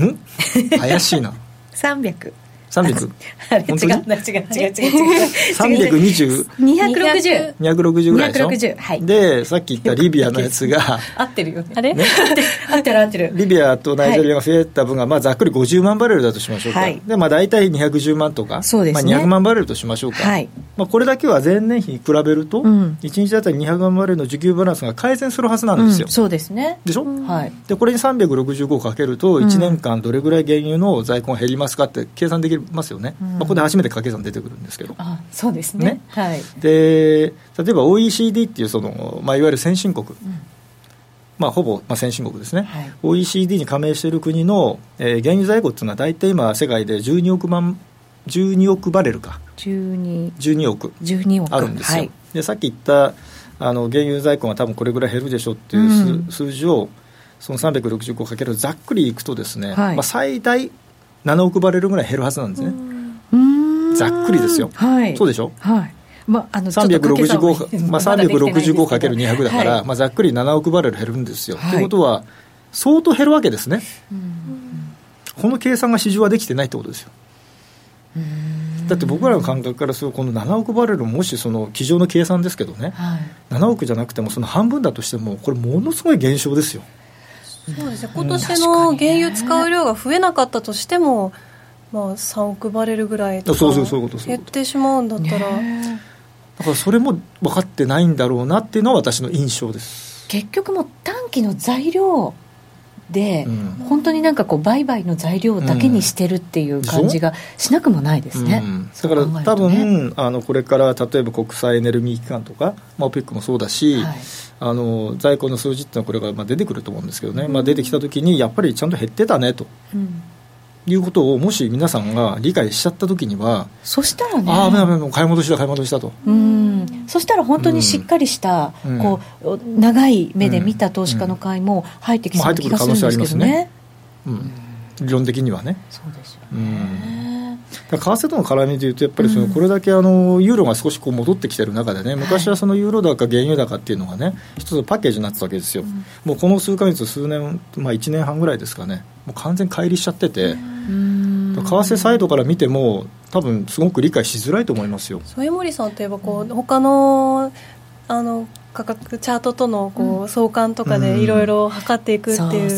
ん？怪しいな300 300あれ違う違う違う違う。違う320 260 260ぐらいでしょ260はい。でさっき言ったリビアのやつが。合ってるよね。あれ、ね、合ってる合ってる。リビアとナイジェリアが増えた分が、まあ、ざっくり50万バレルだとしましょうか、はい、でまあ大体210万とかそうです、ね、まあ、200万バレルとしましょうか、はい。まあ、これだけは前年比に比べると、うん、1日あたり200万バレルの需給バランスが改善するはずなんですよ、うん、そうですね。でしょ、うん、はい、でこれに365かけると1年間どれぐらい原油の在庫が減りますかって計算できますよね、うん。ここで初めて掛け算出てくるんですけど。あそうですね、ね、はい、で例えば OECD っていうその、まあ、いわゆる先進国、うん。まあ、ほぼ、まあ、先進国ですね、はい、OECD に加盟している国の、えー、原油在庫っていうのは大体今世界で12億万12億バレルか。12, 12億。あるんですよ、はい、でさっき言ったあの原油在庫が多分これぐらい減るでしょっていう数うん、数字をその365かけるざっくりいくとですね、はい、まあ、最大7億バレルぐらい減るはずなんですね。ざっくりですよ、はい、そうでしょ、はい、まあ、あの365まあ、365×200 だから、はい、まあ、ざっくり7億バレル減るんですよ。と、はい、いうことは、相当減るわけですね、この計算が市場はできてないってことですよ。だって僕らの感覚からすると、この7億バレルもしその机上の計算ですけどね、はい、7億じゃなくても、その半分だとしても、これ、ものすごい減少ですよ。そうですね。今年の原油使う量が増えなかったとしても、まあ、3億バレルぐらいとか減ってしまうんだったら。だからそれも分かってないんだろうなっていうのは私の印象です。結局も短期の材料で、うん、本当になんかこう売買の材料だけにしてるっていう感じがしなくもないですね、うん、だから多分、あのこれから例えば国際エネルギー機関とか、まあ、OPEC もそうだし、はい、あの在庫の数字っていうのはこれからまあ出てくると思うんですけどね、うん、まあ、出てきたときにやっぱりちゃんと減ってたねと。いうことをもし皆さんが理解しちゃったときにはそしたらね。ああ買い戻しだ買い戻しだと。うん。そしたら本当にしっかりした、うん、こう長い目で見た投資家の買いも入ってきそうな気がするんですけどね,、うん、理論的にはね。そうですよね、為替との絡みでいうと、やっぱりそのこれだけあのユーロが少しこう戻ってきてる中でね、昔はそのユーロ高、原油高っていうのがね、一つパッケージになってたわけですよ、もうこの数か月、数年、まあ、1年半ぐらいですかね、もう完全乖離しちゃってて、為替サイドから見ても、多分すごく理解しづらいと思いますよ。添森さんといえばこう他のあの価格チャートとのこう相関とかでいろいろ測っていくっていう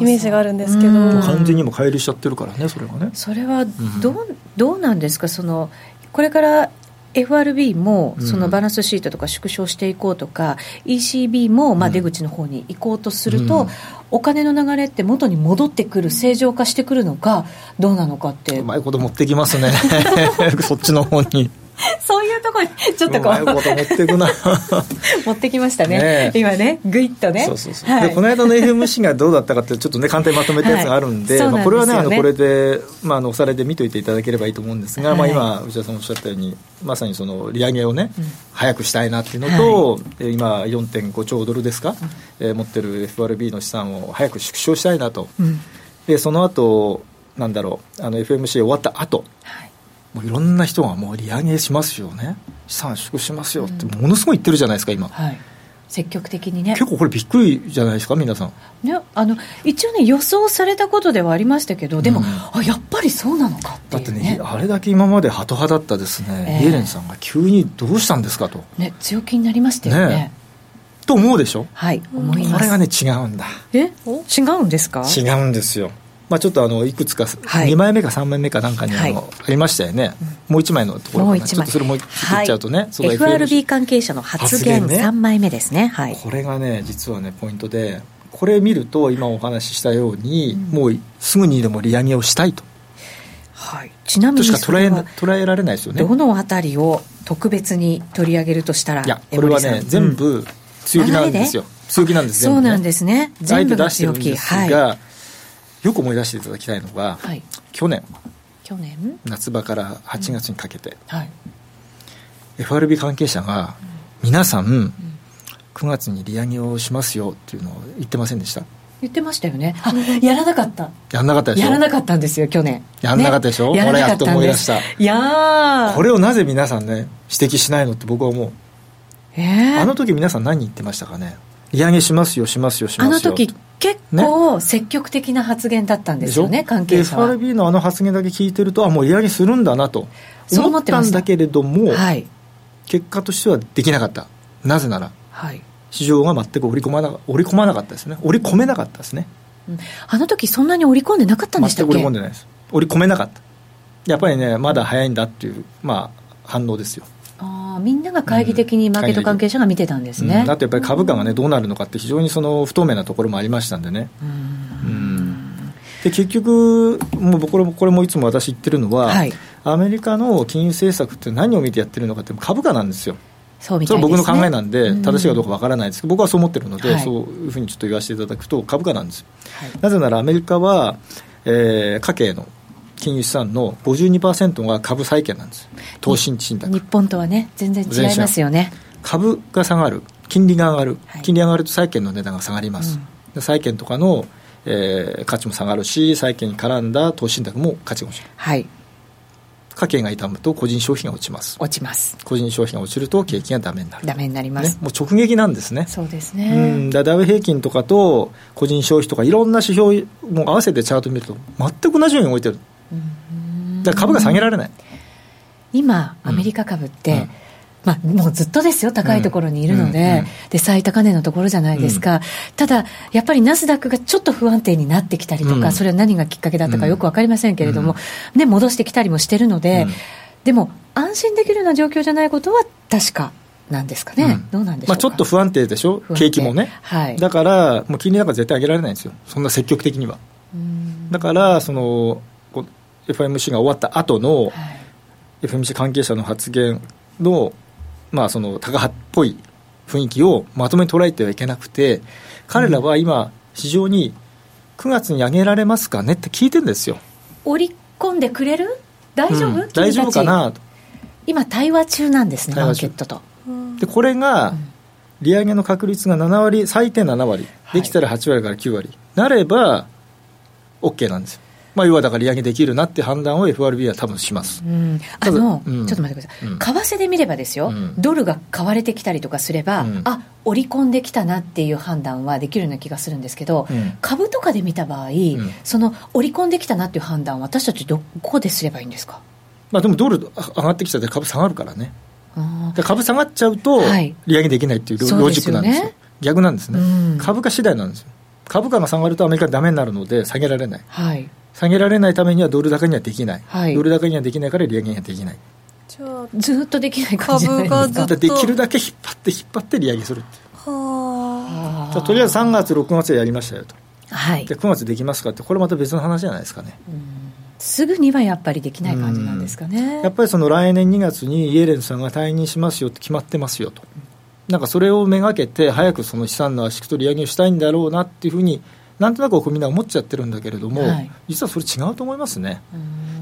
イメージがあるんですけど。完全にも乖離しちゃってるからねそれはね。それはどう,、どうなんですか？そのこれから FRB もそのバランスシートとか縮小していこうとか、うん、ECB もまあ出口の方に行こうとすると、うん、お金の流れって元に戻ってくる正常化してくるのかどうなのかって。うまいこと持ってきますね。そっちの方に そういうところにちょっとこう。う持ってくな。持ってきましたね。ね今ねぐいっとね。そうそうそう、はい、でこの間の FMC がどうだったかってちょっとね簡単にまとめたやつがあるんではい、まあ、これはねあのこれで、まあ、あのおされで見といていただければいいと思うんですが、はい、まあ、今内田さんおっしゃったようにまさにその利上げをね、うん、早くしたいなっていうのと、はい、今4.5兆ドルですか、うん、えー、持ってる FRB の資産を早く縮小したいなと、うん、でその後なんだろうあの FMC 終わった後、はいもういろんな人がもう利上げしますよね。資産縮しますよってものすごい言ってるじゃないですか今、はい、積極的にね。結構これびっくりじゃないですか皆さん、ね、あの一応ね予想されたことではありましたけどでも、うん、あやっぱりそうなのかってね、だってねあれだけ今までハト派だったですね、えー、イエレンさんが急にどうしたんですかと、ね、強気になりましたよね。ね。と思うでしょ？はい思います。これがね違うんだ。え？違うんですか？違うんですよまあ、ちょっとあのいくつか、はい、2枚目か3枚目かなんかにあの、はい、ありましたよね、もう1枚のところもう1枚。それもう言っちゃうとね、はい、FRB 関係者の発言ね、3枚目ですね、はい、これがね実はねポイントでこれ見ると今お話ししたように、うん、もうすぐにでも利上げをしたいと。はい、ちなみにしか捉え捉えられないですよね。どのあたりを特別に取り上げるとしたらいやこれはね全部強気なんですよ、強気なんですそうなんですね。全部が強気。はいよく思い出していただきたいのが、はい、去年。去年？夏場から8月にかけて、うん。はい、FRB 関係者が皆さん、うん、9月に利上げをしますよっていうのを言ってませんでした？言ってましたよね。あやらなかった。やらなかったでしょ？やらなかったんですよ去年。やらなかったでしょ、ね、これやっと思い出した。いやこれをなぜ皆さんね指摘しないのって僕は思う。えー、あの時皆さん何言ってましたかね？利上げしますよしますよしますよあの時結構積極的な発言だったんですよね、ね関係者は。FRB のあの発言だけ聞いてると、あもう利上げするんだなと思ったんだけれども、はい、結果としてはできなかった、なぜなら、はい、市場が全く織り込まな織り込まなかったですね、織り込めなかったですね。うん、あの時そんなに織り込んでなかったんでしたっけ？全く織り込んでないです、織り込めなかった、やっぱりね、まだ早いんだっていう、まあ、反応ですよ。みんなが懐疑的にマーケット関係者が見てたんですね、うん、だってやっぱり株価が、ね、どうなるのかって非常にその不透明なところもありましたんでね。で結局、もうこれもこれもいつも私言ってるのは、はい、アメリカの金融政策って何を見てやってるのかって株価なんですよ。そね、それは僕の考えなんで、正しいかどうかわからないですけど、僕はそう思ってるので、はい、そういうふうにちょっと言わせていただくと、株価なんです、はい、なぜならアメリカは、えー、家計の金融資産の52%が株債券なんです。投資信託。日本とはね全然違いますよね。株が下がる。金利が上がる、はい、金利上がると債券の値段が下がります、うん、債券とかの、えー、価値も下がるし債券に絡んだ投資信託も価値が落ちる、はい、家計が痛むと個人消費が落ちます。落ちます。個人消費が落ちると景気がダメになる。ダメになります、ね、もう直撃なんですね。そうですね、うん、だダウ平均とかと個人消費とかいろんな指標も合わせてチャート見ると全く同じように動いてるだから株が下げられない。今アメリカ株って、うん。まあ、もうずっとですよ、高いところにいるので、うん。うん、で最高値のところじゃないですか、うん、ただ、やっぱりナスダックがちょっと不安定になってきたりとか、それは何がきっかけだったかよく分かりませんけれども、ね、戻してきたりもしてるので、でも、安心できるような状況じゃないことは確か。なんですかね、どうなんでしょうまあ、ちょっと不安定でしょ、景気もね、はい、だから、もう金利なんか絶対上げられないんですよ、そんな積極的には。だから、その FMC が終わった後の、はい、FMC 関係者の発言のまあ、そのタカ派っぽい雰囲気をまとめ捉えてはいけなくて、彼らは今、市場に9月に上げられますかねって聞いてるんですよ。織り込んでくれる？大丈夫、うん、大丈夫かな？と。今、対話中なんですね、マーケットと。で、これが、利上げの確率が7割、最低7割、できたら8割から9割、なれば、OK なんですよ。まあ、要はだから利上げできるなって判断を FRB は多分します、うん、あの、うん、ちょっと待ってください、うん、為替で見ればですよ、ドルが買われてきたりとかすれば、あ織り込んできたなっていう判断はできるような気がするんですけど、株とかで見た場合、その織り込んできたなっていう判断は、私たち、どこですればいいんですか、まあ、でもドル上がってきたら株下がるからね。株下がっちゃうと、利上げできないっていうロジックなんですよ、ね、逆なんですね、株価次第なんですよ、株価が下がるとアメリカだめになるので、下げられない。はい下げられないためにはドル高にはできない、はい、ドル高にはできないから利上げにはできない。じゃあずっとできない感じない。ですか？できるだけ引っ張って引っ張って利上げするはあ。とりあえず3月6月でやりましたよと、はい、で9月できますかってこれまた別の話じゃないですかね。すぐにはやっぱりできない感じなんですかね。やっぱりその来年2月にイエレンさんが退任しますよって決まってますよと。なんかそれをめがけて早くその資産の圧縮と利上げをしたいんだろうなっていうふうになんとなくみんな思っちゃってるんだけれども、はい、実はそれ違うと思いますね。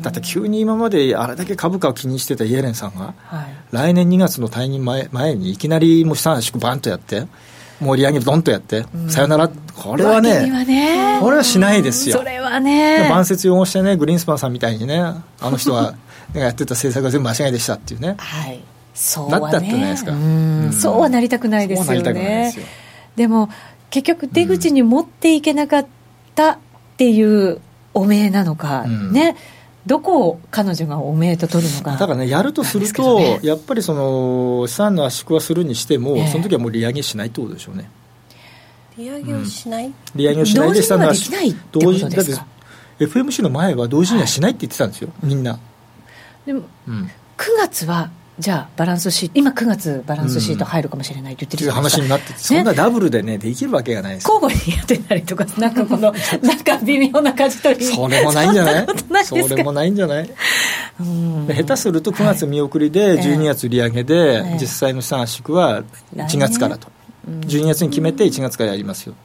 だって急に今まであれだけ株価を気にしてたイエレンさんが、はい、来年2月の退任前前にいきなりもう資産圧縮バンとやって、盛り上げドンとやって、さよなら、これはね、はねこれはしないですよ。それはね。晩節用語してね、グリーンスパンさんみたいにね、あの人がやってた政策が全部間違いでしたっていうね。はい。そうは、ね、なったってないですか。そうはなりたくないですよね。でも結局出口に持っていけなかったっていう汚名なのか、うん、ね。どこを彼女が汚名と取るのか。だからねやるとすると、ね、やっぱりその資産の圧縮はするにしても、えー、その時はもう利上げしないってことでしょうね。利上げをしない、うん、利上げをしないで資産の圧縮同時にだって FMC の前は同時にはしないって言ってたんですよ、みんな。でも、うん、9月はじゃあバランスシート。今9月バランスシート入るかもしれないって言ってるじゃないですか、うん、話になってそんなダブルでねできるわけがないです交互にやってたりとかなんかこのなんか微妙な舵取り。それもないんじゃない？それもないんじゃない？下手すると9月見送りで12月利上げで、実際の資産圧縮は1月からと、12月に決めて1月からやりますよ。ん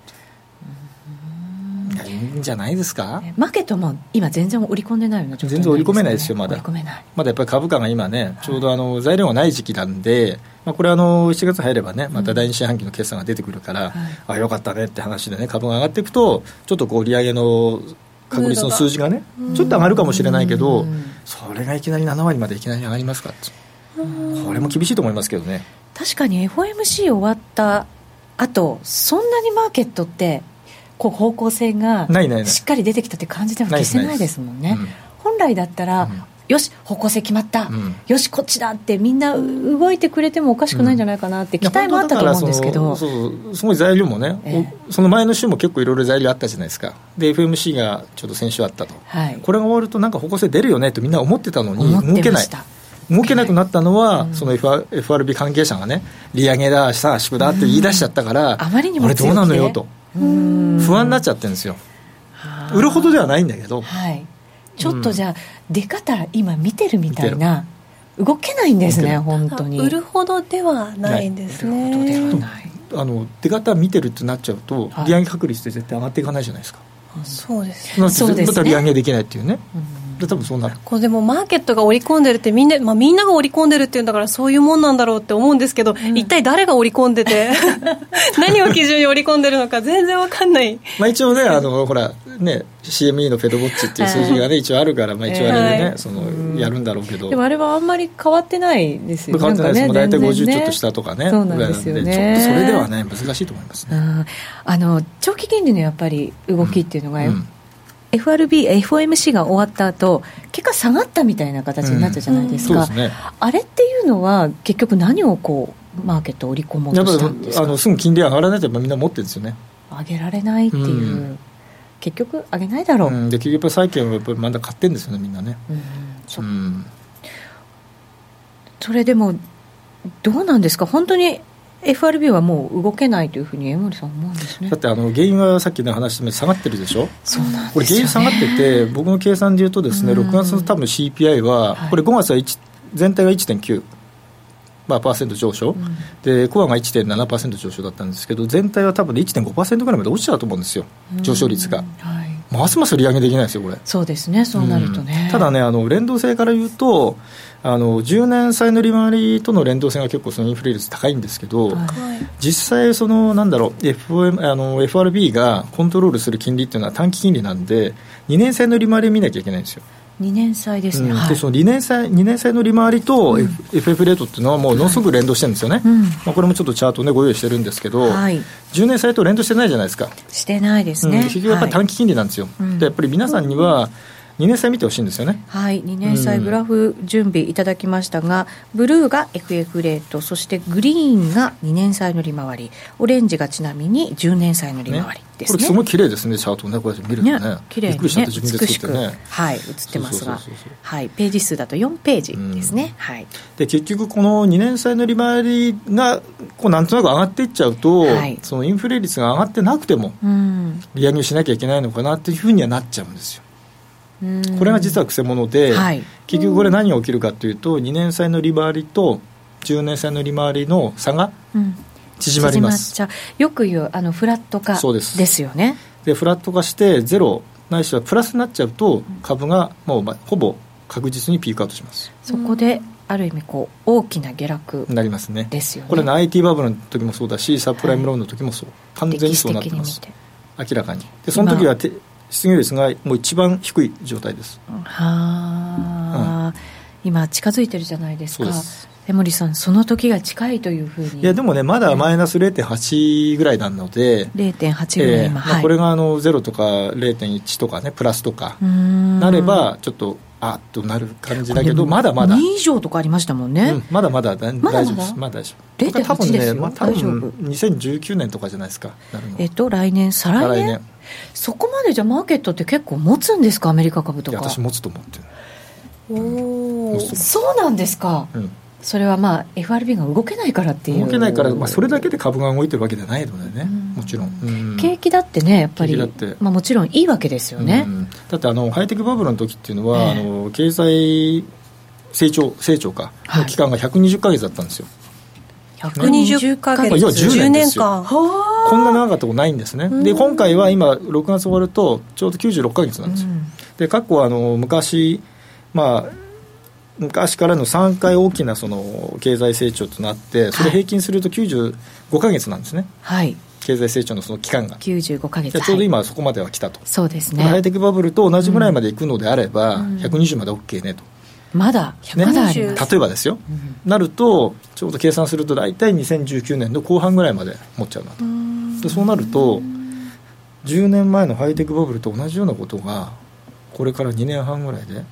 じゃないですか、マーケットも今、全然織り込んでないよね、全然織り込めないですよ、まだ、まだやっぱり株価が今ね、ちょうどあの材料がない時期なんで、まあ、これあの、7月入ればね、また第二四半期の決算が出てくるから、うん、あよかったねって話でね、株が上がっていくと、ちょっとこう利上げの確率の数字がね、ちょっと上がるかもしれないけど、それがいきなり7割までいきなり上がりますか？これも厳しいと思いますけどね。確かに FOMC 終わった後そんなにマーケットってこう方向性がしっかり出てきたって感じでは決してないですもんね。本来だったら、よし方向性決まった、うん、よしこっちだってみんな動いてくれてもおかしくないんじゃないかなって期待もあったと思うんですけど、そうすごい材料もね、えー、その前の週も結構いろいろ材料あったじゃないですか。で FMC がちょっと先週あったと、はい、これが終わるとなんか方向性出るよねってみんな思ってたのに動けない。動けなくなったのは、うん、その FRB 関係者がね利上げださあ縮だって言い出しちゃったから、うん、あまりにもどうなのよと不安になっちゃってるんですよ。売るほどではないんだけど、はい、ちょっとじゃあ、出方今見てるみたいな。動けないんですね本当に。売るほどではないんですね。売るほどではない。あの出方見てるってなっちゃうと、利上げ確率って絶対上がっていかないじゃないですか、そうです、ね、そうですね。また利上げできないっていうね、うん。で多分そうなる。これでもマーケットが織り込んでるってみんな,、まあ、みんなが織り込んでるっていうんだからそういうもんなんだろうって思うんですけど、うん、一体誰が織り込んでて 何を基準に織り込んでるのか全然わかんない、まあ、一応ねあのほらね、CME のフェドウォッチっていう数字がね、一応あるから、まあ、一応あれでね、そのやるんだろうけど、でもあれはあんまり変わってないですよ変わってないです、ね、もう大体50ちょっと下とかね、そうなんですよね、ちょっとそれではね、難しいと思いますね。あの長期金利のやっぱり動きっていうのが、うん FRB、FOMC が終わった後結果下がったみたいな形になったじゃないですか、うんすね、あれっていうのは結局何をこうマーケットを織り込もうとしたんですか？あのすぐ金利上がらないとみんな持ってるんですよね。上げられないっていう、うん、結局上げないだろう、うん、で結局債券をやっぱりまだ買ってるんですよねみんなね、うん、それでもどうなんですか？本当に FRB はもう動けないというふうに江森さん思うんですね。だってあの原因はさっきの話で下がってるでしょ？そうなん、ね、これ原因下がってて僕の計算でいうとですね6月の多分 CPI は、これ5月は全体が1.9まあ、パーセント上昇、うん、でコアが1.7%上昇だったんですけど全体は多分1.5%ぐらいまで落ちちゃうと思うんですよ。上昇率が、はい、ますます利上げできないですよこれ。そうですねそうなるとね、うん、ただねあの連動性から言うとあの10年債の利回りとの連動性が結構そのインフレ率高いんですけど、はい、実際そのなんだろう FM あの FRB がコントロールする金利っていうのは短期金利なんで2年債の利回りを見なきゃいけないんですよ2年債ですね、うん、でその2年債 ,2 年債の利回りと、FF レートっていうのはもうものすごく連動してるんですよね、はい、まあ、これもちょっとチャートねご用意してるんですけど、はい、10年債と連動してないじゃないですか。してないですね、結局やっぱり短期金利なんですよ、はい、でやっぱり皆さんには、2年債見てほしいんですよね。はい2年債グラフ準備いただきましたが、うん、ブルーが FF レートそしてグリーンが2年債の利回りオレンジがちなみに10年債の利回りですね、ね、これすごい綺麗ですねチャートねこうやって見るとね。ね綺麗にねびっくりした自分で作ってね。はい映ってますが。はいページ数だと4ページですね、うん、はい。で結局この2年債の利回りがこうなんとなく上がっていっちゃうと、はい、そのインフレ率が上がってなくても、うん、利上げしなきゃいけないのかなっていうふうにはなっちゃうんですよこれが実はくせ者で、はい、結局これ何が起きるかというと2年債の利回りと10年債の利回りの差が縮まります、う。ん、よく言うあのフラット化です。よね。でフラット化してゼロないしはプラスになっちゃうと株がもうほぼ確実にピークアウトします。そこである意味こう大きな下落なりますね。ですよね。これ、ね、IT バブルの時もそうだしサプライムローンの時もそう、はい、完全にそうなってます。明らかに。でその時はて失業率がもう一番低い状態です。はあ、うん、今近づいてるじゃないですか。江森さんその時が近いというふうに。いやでもねまだマイナス0.8ぐらいなので0.8ぐらい今、えーまあ、これがあの0とか0.1とかねプラスとかなればちょっとあっとなる感じだけどまだまだ。2以上とかありましたもんね、うん、まだまだ大丈夫です。まだ大丈夫。多分ね、まあ、多分2019年とかじゃないですかえっと来年？再来年そこまでじゃマーケットって結構持つんですか？アメリカ株とか。私持つと思ってる。おおそうなんですか、うん、それはまあ FRB が動けないからっていう。動けないから、まあ、それだけで株が動いてるわけじゃないのでね、もちろん、うん、景気だってねやっぱりまあ、もちろんいいわけですよね、だってあのハイテクバブルの時っていうのは、えー、あの経済成長成長か。の期間が120か月だったんですよ、120か月、要は10年間こんな長かったことないんですね、で今回は今6月終わるとちょうど96か月なんですよ、で過去あの昔まあ昔からの3回大きなその経済成長となってそれ平均すると95か月なんですね、はい、経済成長のその期間が。95か月。ちょうど今そこまでは来たと、そうですね。ハイテクバブルと同じぐらいまでいくのであれば、120まで OK ねと、まだ、ね、まだ例えばですよ、うん、なるとちょうど計算すると大体2019年の後半ぐらいまで持っちゃうなとでそうなると10年前のハイテクバブルと同じようなことがこれから2年半ぐらいで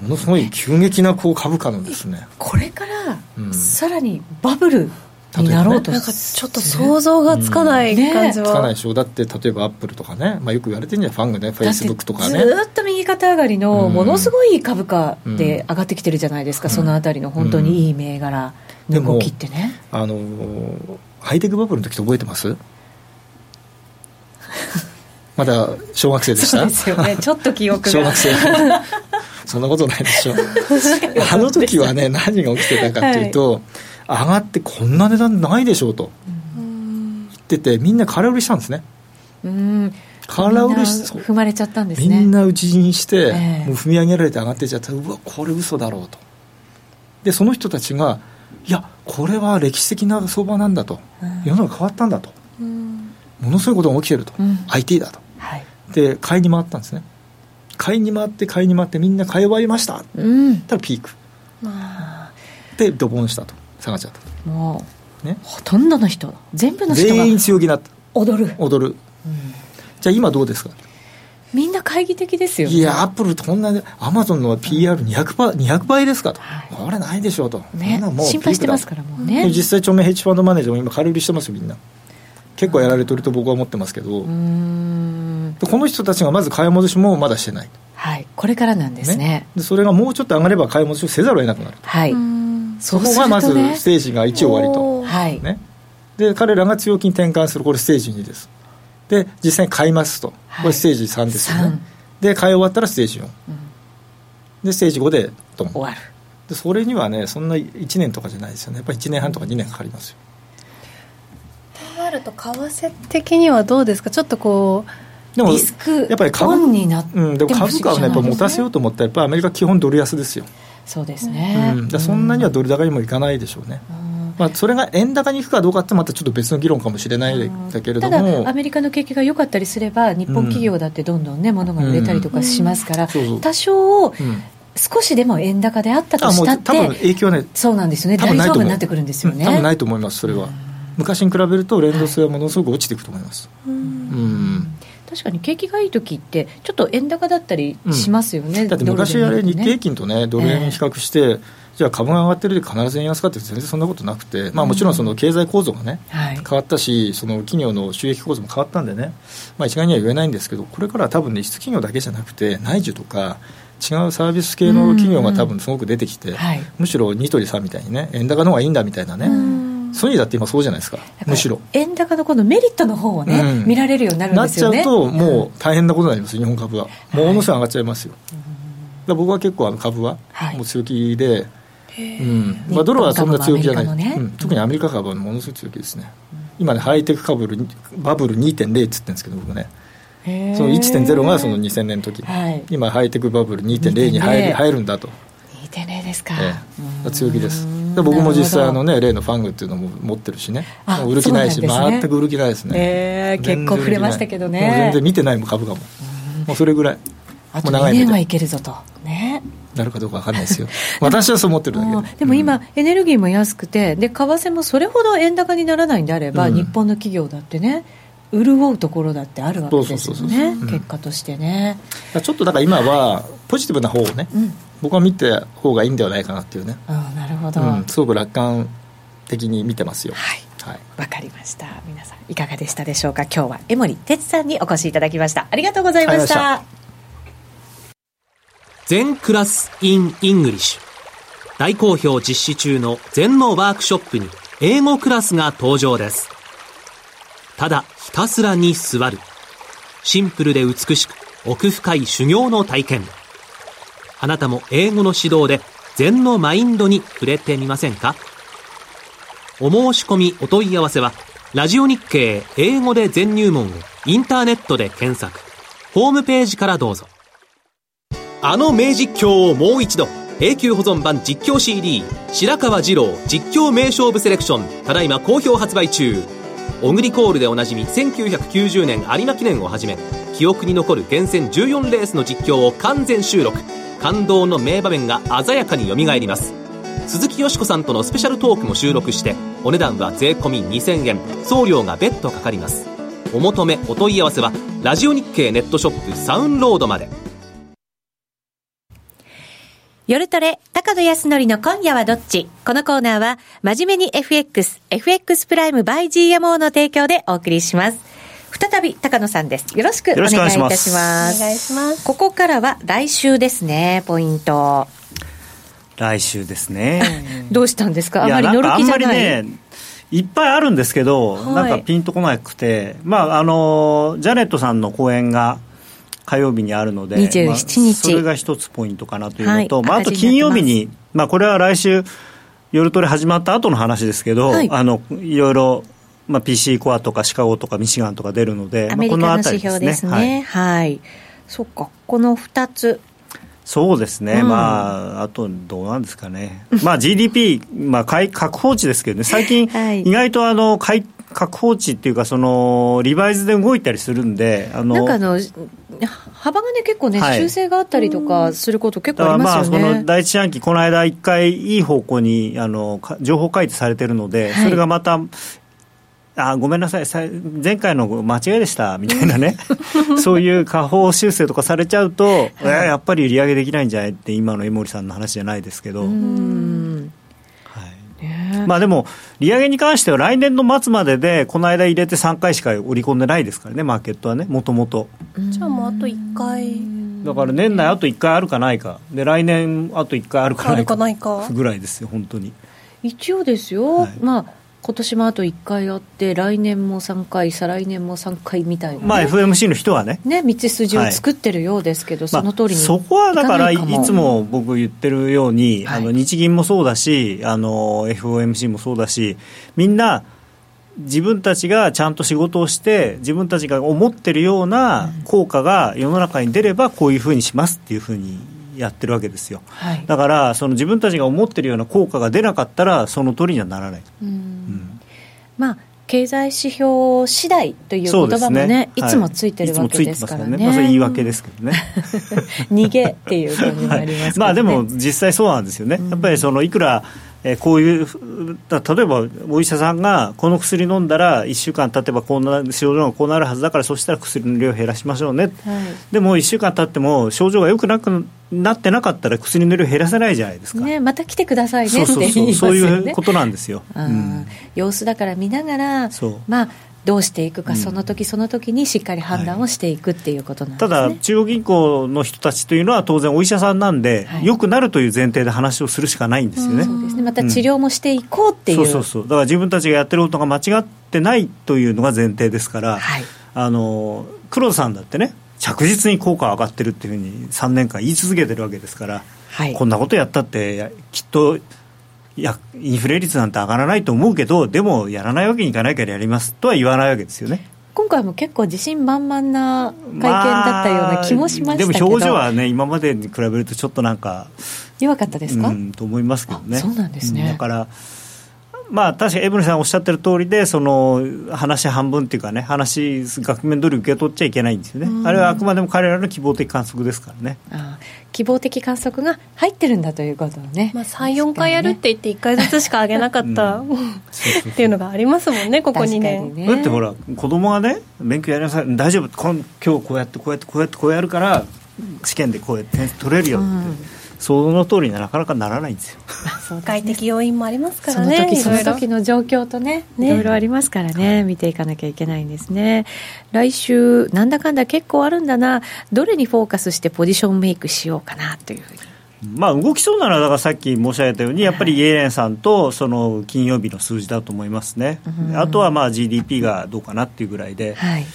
ものすごい急激なこう株価のですね。これからさらにバブルになろうと、ね、なんかちょっと想像がつかない感じは、うんね、つかないでしょ。だって例えばアップルとかね、まあ、よく言われてるんじゃファングね。フェイスブックとかね。ずっと右肩上がりのものすごい株価で上がってきてるじゃないですか、うん、そのあたりの本当にいい銘柄の動きってね、あのハイテクバブルの時って覚えてます？まだ小学生でした？そうですよね。ちょっと記憶が。小学生。そんなことないでしょ。あの時はね何が起きてたかっていうと、はい。上がってこんな値段ないでしょうと。言っててみんな空売りしたんですね。うん。空売りし踏まれちゃったんですね。みんな打ち死にして、えー、もう踏み上げられて上がってっちゃった。うわこれ嘘だろうと。でその人たちがいやこれは歴史的な相場なんだと、うん、世の中変わったんだと、うん、ものすごいことが起きてると、うん、IT だと、はい、で買いに回ったんですね。買いに回って買いに回ってみんな買い終わりました、うん、たらピーク、でドボンしたと。下がっちゃった。ともう、ね、ほとんどの人全部の人が全員強気になった。踊る。踊る、うん、じゃあ今どうですか？みんな懐疑的ですよ、ね、いや、アップルとこんな、アマゾンの PR200 倍 ,200 倍ですかと、はい、これないでしょうと、ね、もう心配してますからもうね。実際、著名ヘッジファンドマネージャーも今、軽売りしてますよ、みんな。結構やられてると僕は思ってますけど、この人たちがまず買い戻しもまだしてない。はい、これからなんですね、ね、でそれがもうちょっと上がれば買い戻しをせざるを得なくなるはい、そこがまずステージが1終わりと、はい。ね、で彼らが強気に転換するこれステージ2です。で実際に買いますと、これステージ3ですよね。で買い終わったらステージ4、うん、でステージ5でドン。終わる。でそれにはねそんな1年とかじゃないですよね。やっぱり1年半とか2年かかりますよ。となると為替的にはどうですか？ちょっとこうでもリスクやっぱり株になって、うん、でも株価はねやっぱ持たせようと思ったらやっぱアメリカ基本ドル安ですよ。そうですね、うん、そんなにはドル高にもいかないでしょうね、うん。まあ、それが円高にいくかどうかってまたちょっと別の議論かもしれないんだけれども、ただアメリカの景気が良かったりすれば日本企業だってどんどんね、物が売れたりとかしますから、多少、少しでも円高であったとしたって多分影響はねそうなんですよね。大丈夫になってくるんですよね。多分ないと思いますそれは、昔に比べると連動性はものすごく落ちていくと思います、はい、うん確かに景気がいい時ってちょっと円高だったりしますよね、うん、だって昔あれ日経平均とねドル円比較して、えーじゃあ株が上がってるで必ず円安かって全然そんなことなくて、まあ、もちろんその経済構造がね、うんはい、変わったしその企業の収益構造も変わったんでね、まあ、一概には言えないんですけどこれからは多分ね輸出企業だけじゃなくて内需とか違うサービス系の企業が多分すごく出てきて、はい、むしろニトリさんみたいにね円高の方がいいんだみたいなね、ソニーだって今そうじゃないですか。むしろ。円高のこのメリットの方をね、うん、見られるようになるんですよね。なっちゃうともう大変なことになります日本株は。ものすごい上がっちゃいますよ、はい、僕は結構あの株はもう強気で、うん。まあ、ドルはそんな強気じゃない、ね。うん、特にアメリカ株はものすごい強気ですね、うん、今ねハイテク株バブル2.0っつってんですけど僕ね。その1.0がその2000年の時、はい、今ハイテクバブル2.0に入る入るんだと。2.0ですか、ええ、強気ですで僕も実際あのね例のファングっていうのも持ってるしね。売る気ないし、ね、全く売る気ないですね、えー、結構触れましたけどね。もう全然見てないもん株価も。もうそれぐらい。あと2年はいけるぞと。ね。なるかどうか分かんないですよ。私はそう思ってるだけでも今、うん、エネルギーも安くてで為替もそれほど円高にならないんであれば、うん、日本の企業だってね潤うところだってあるわけですよね結果としてね。ちょっとだから今はポジティブな方をね、うん、僕は見た方がいいんではないかなっていうね。あなるほど、すごく楽観的に見てますよ。はい。わ、はい、かりました。皆さんいかがでしたでしょうか？今日は江守哲さんにお越しいただきました。ありがとうございました。 Zen Class in English。大好評実施中の禅のワークショップに英語クラスが登場です。ただひたすらに座る。シンプルで美しく奥深い修行の体験。あなたも英語の指導で禅のマインドに触れてみませんか？お申し込みお問い合わせは、ラジオ日経英語で全入門をインターネットで検索。ホームページからどうぞ。あの名実況をもう一度永久保存版実況 CD 白川二郎実況名勝負セレクションただいま好評発売中オグリコールでおなじみ1990年有馬記念をはじめ記憶に残る厳選14レースの実況を完全収録。感動の名場面が鮮やかによみがえります。鈴木よしこさんとのスペシャルトークも収録してお値段は税込2000円。送料が別途かかります。お求めお問い合わせはラジオ日経ネットショップサウンロードまで。夜トレ、高野康則の今夜はどっち？このコーナーは、真面目に FX、FX プライム by GMO の提供でお送りします。再び高野さんです。よろしくお願いいたします。お願いします。ここからは来週ですね、ポイント。来週ですね。どうしたんですか？あまり乗る気じゃない？あんまりね、いっぱいあるんですけど、はい、なんかピンとこなくて、まあ、あの、ジャネットさんの講演が、火曜日にあるので、27日、それが一つポイントかなというのと、はい、まあ、あと金曜日に、まあ、これは来週、夜トレ始まった後の話ですけど、はい、あのいろいろ、まあ、PC コアとかシカゴとかミシガンとか出るので、アメリカの指標ですね。はい、はい、そっか、この2つ。そうですね、うん、まあ、あとどうなんですかね、まあ、GDP、まあ、確放値ですけどね、最近、意外とあの買い為確放値っていうかそのリバイズで動いたりするんであのなんかあの幅がね結構ね、はい、修正があったりとかすること結構ありますよね、まあ、その第一四半期この間一回いい方向にあの情報開示されてるので、はい、それがまたあごめんなさい前回の間違いでしたみたいなね。そういう下方修正とかされちゃうと、はい、やっぱり売り上げできないんじゃないって今の江守さんの話じゃないですけど。まあでも、利上げに関しては来年の末までで、この間入れて3回しか織り込んでないですからね、マーケットはね、もともと。じゃあもうあと1回。だから年内あと1回あるかないか、で来年あと1回あるかないかぐらいですよ、本当に。一応ですよ、はい、まあ今年もあと1回あって来年も3回再来年も3回みたいな、ね、まあ FMC の人はね。ね道筋を作ってるようですけど、はい、その通りに、まあ、そこはだからいつも僕言ってるように、はい、あの日銀もそうだしあの FOMC もそうだしみんな自分たちがちゃんと仕事をして自分たちが思ってるような効果が世の中に出ればこういうふうにしますっていうふうにやってるわけですよ、はい、だからその自分たちが思ってるような効果が出なかったらその通りにはならない、うん、まあ経済指標次第という言葉もね、ねい、つもついてるわけですからね。まあ、それ言い訳ですけどね。逃げっていう感じもあります、ね、まあでも実際そうなんですよね。やっぱりそのいくらえー、こういう例えばお医者さんがこの薬飲んだら1週間経てばこんな症状がこうなるはずだからそしたら薬の量を減らしましょうね、はい、でも1週間経っても症状がよくなくなってなかったら薬の量減らせないじゃないですか、ね、また来てくださいねって言いますよね。そういうことなんですよ、うん、様子だから見ながらまあどうしていくか、その時その時にしっかり判断をしていくっていうことなんです、ね。はい、ただ、中央銀行の人たちというのは、当然、お医者さんなんで、はい、よくなるという前提で話をするしかないんですよね。そうですね。また治療もしていこうっていう、うん、そうそうそう、だから自分たちがやってることが間違ってないというのが前提ですから、はい、あの黒田さんだってね、着実に効果が上がってるっていうふうに3年間言い続けてるわけですから、はい、こんなことやったって、きっといやインフレ率なんて上がらないと思うけどでもやらないわけにいかないからやります。とは言わないわけですよね。今回も結構自信満々な会見だったような気もしましたけど、まあ、でも表情はね今までに比べるとちょっとなんか弱かったですか、うん、と思いますけどね。そうなんですね、だからまあ、確かエブリさんおっしゃってる通りでその話半分っていうかね話額面通り受け取っちゃいけないんですよね、あれはあくまでも彼らの希望的観測ですからね。あ希望的観測が入ってるんだということをね、まあ、34回やるって言って1回ずつしか上げなかった、うん、っていうのがありますもんねここ2年、ね、だってほら子供がね勉強やりなさい。大丈夫。今日こうやってこうやってこうやってこうやるから試験でこうやって点取れるよって、うんその通りにはなかなかならないんですよ。外的要因もありますからね。その時その時の状況とねいろいろありますからね、見ていかなきゃいけないんですね。来週なんだかんだ結構あるんだな。どれにフォーカスしてポジションメイクしようかなというふうに。まあ、動きそうなら、だからさっき申し上げたように、やっぱりイエレンさんとその金曜日の数字だと思いますね、あとはまあ GDP がどうかなっていうぐらいで、はい、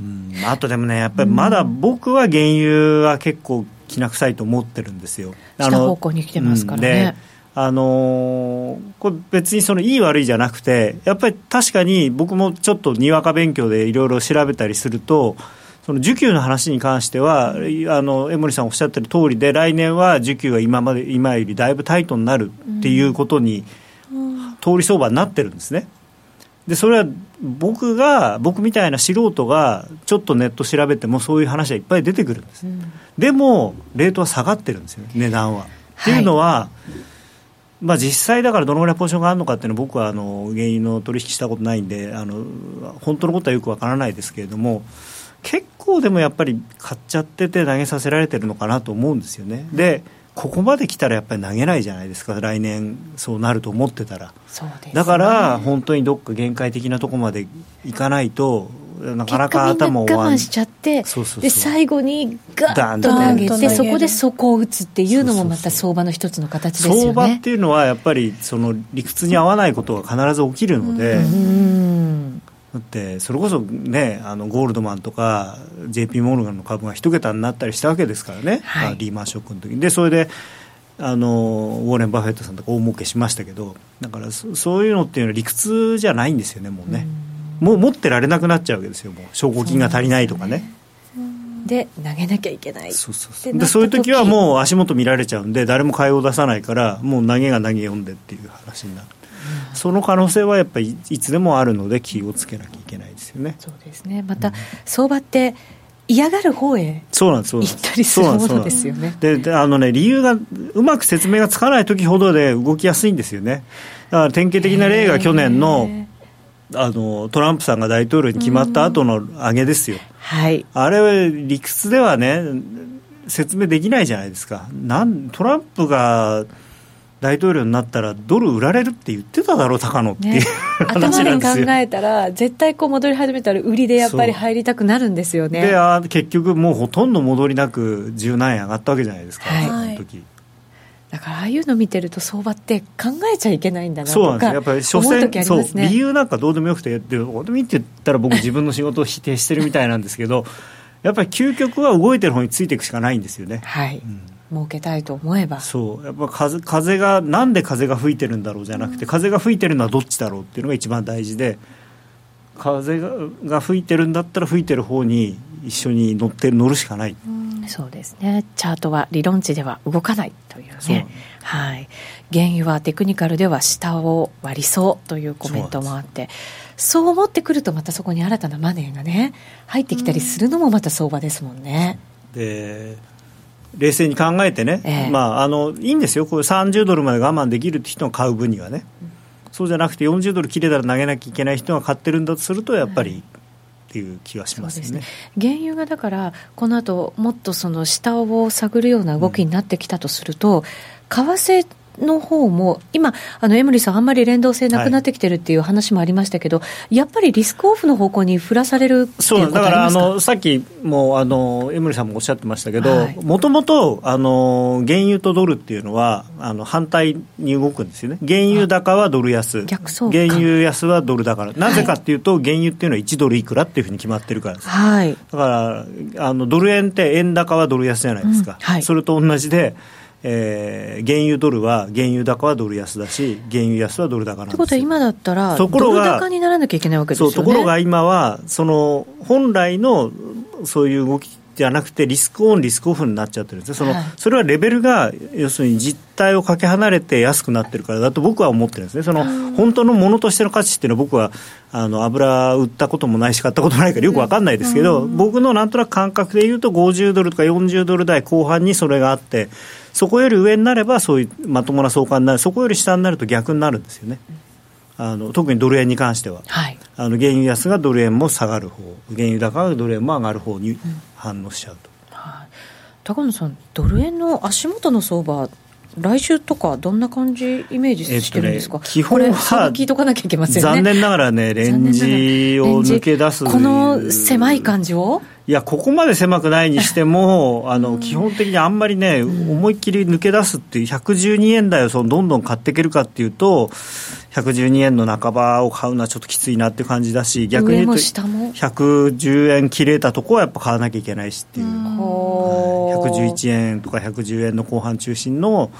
うん。あとでもね、やっぱりまだ僕は原油は結構きな臭いと思ってるんですよ。下方向に来てますからね。あのー、これ別にそのいい悪いじゃなくてやっぱり確かに僕もちょっとにわか勉強でいろいろ調べたりするとその需給の話に関してはあの江森さんおっしゃってる通りで来年は需給が今まで今よりだいぶタイトになるっていうことに、通り相場になってるんですね。でそれは僕が僕みたいな素人がちょっとネット調べてもそういう話はいっぱい出てくるんです、うん、でもレートは下がってるんですよ値段は、はい、っていうのは、まあ、実際だからどのぐらいポジションがあるのかっていうのは僕はあの原因の取引したことないんであの本当のことはよくわからないですけれども結構でもやっぱり買っちゃってて投げさせられてるのかなと思うんですよね。でここまで来たらやっぱり投げないじゃないですか。来年そうなると思ってたら、ね、だから本当にどっか限界的なところまでいかないとなかなか頭を我慢しちゃってで最後にガッと上げてそこで底を打つっていうのもまた相場の一つの形ですよね。相場っていうのはやっぱりその理屈に合わないことが必ず起きるので、うんだってそれこそねあのゴールドマンとか JP モルガンの株が一桁になったりしたわけですからね、はい、リーマンショックの時に。でそれであのウォーレン・バフェットさんとか大儲けしましたけどだからそういうのっていうのは理屈じゃないんですよねもうね。もう持ってられなくなっちゃうわけですよもう。証拠金が足りないとかね。で投げなきゃいけない。そうそうそう。でそういう時はもう足元見られちゃうんで誰も買いを出さないからもう投げが投げ読んでっていう話になるその可能性はやっぱりいつでもあるので気をつけなきゃいけないですよね。そうですねまた、相場って嫌がる方へそうなんです行ったりするものですよね。でであのね理由がうまく説明がつかない時ほどで動きやすいんですよね。だから典型的な例が去年のあのトランプさんが大統領に決まった後の上げですよ。はい。あれは理屈ではね説明できないじゃないですか。なんトランプが大統領になったらドル売られるって言ってただろう高野っていう、ね、頭で考えたら絶対こう戻り始めたら売りでやっぱり入りたくなるんですよね。であ結局もうほとんど戻りなく10何円上がったわけじゃないですか、はい、時。だからああいうの見てると相場って考えちゃいけないんだなとかやっぱり所詮、ね、そう理由なんかどうでもよくてどうでもいいって言ったら僕自分の仕事を否定してるみたいなんですけどやっぱり究極は動いてる方についていくしかないんですよねはい、うん設けたいと思えば。そう。やっぱ風風がなんで風が吹いてるんだろうじゃなくて、風が吹いてるのはどっちだろうっていうのが一番大事で風がが吹いてるんだったら吹いてる方に一緒に乗って乗るしかない、うそうですね。チャートは理論値では動かないというね。はい。原油はテクニカルでは下を割りそうというコメントもあってそう思ってくるとまたそこに新たなマネーがね入ってきたりするのもまた相場ですもんね。で冷静に考えてね、えー、まあ、あのいいんですよ、これ30ドルまで我慢できるって人が買う分にはね、うん、そうじゃなくて40ドル切れたら投げなきゃいけない人が買ってるんだとすると、やっぱり。っていう気がしますね、ね、原油がだから、この後もっとその下を探るような動きになってきたとすると、為替の方も、今、あの江森さん、あんまり連動性なくなってきてるっていう話もありましたけど、はい、やっぱりリスクオフの方向に振らされるそうだからあのさっきもあの江森さんもおっしゃってましたけど、もともと原油とドルっていうのはあの反対に動くんですよね、原油高はドル安、原油安はドル高、なぜかっていうと、原油っていうのは1ドルいくらっていうふうに決まってるからです、はい、だからあのドル円って円高はドル安じゃないですか、うん。はい、それと同じで。えー、原油ドルは原油高はドル安だし原油安はドル高なんですということは今だったらところがドル高にならなきゃいけないわけですよね。ところが今はその本来のそういう動きじゃなくてリスクオンリスクオフになっちゃってるんですね。その、はい、それはレベルが要するに実態をかけ離れて安くなってるからだと僕は思ってるんですね。その本当のものとしての価値っていうのは僕はあの油売ったこともないし買ったことないからよく分かんないですけど、僕のなんとなく感覚でいうと50ドルとか40ドル台後半にそれがあってそこより上になればそういうまともな相関になる。そこより下になると逆になるんですよね。あの特にドル円に関しては、はい、あの原油安がドル円も下がる方原油高がドル円も上がる方に反応しちゃうと、うんはい、高野さんドル円の足元の相場来週とかどんな感じイメージしてるんですか、えっとね、基本は聞いとかなきゃいけませんね残念ながらねレンジを抜け出すこの狭い感じを？いやここまで狭くないにしても あの基本的にあんまりね、思いっきり抜け出すっていう112円台をそのどんどん買っていけるかっていうと112円の半ばを買うのはちょっときついなっていう感じだし逆に言うと110円切れたとこはやっぱ買わなきゃいけないしっていう。111円とか110円の後半中心の、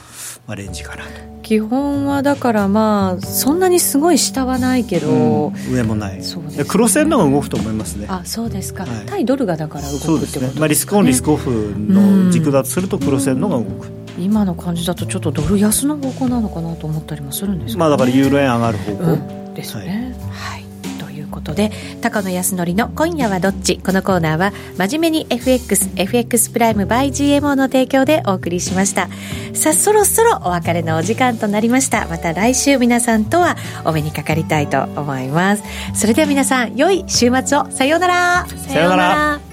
まあ、レンジかなと。基本はだからまあそんなにすごい下はないけど、うん、上もない。そうです、ね、黒線の方が動くと思いますね。あそうですか、はい、対ドルがだから動くってことですね、まあ、リスクオンリスクオフの軸だとすると黒線の方が動く、今の感じだとちょっとドル安の方向なのかなと思ったりもするんですね、まあだからユーロ円上がる方向、うん、ですね。はい、はい。ことで高野康則の今夜はどっち？このコーナーは真面目に FXFX プライム by GMO の提供でお送りしました。さあそろそろお別れのお時間となりました。また来週皆さんとはお目にかかりたいと思います。それでは皆さん良い週末を。さようなら。さようなら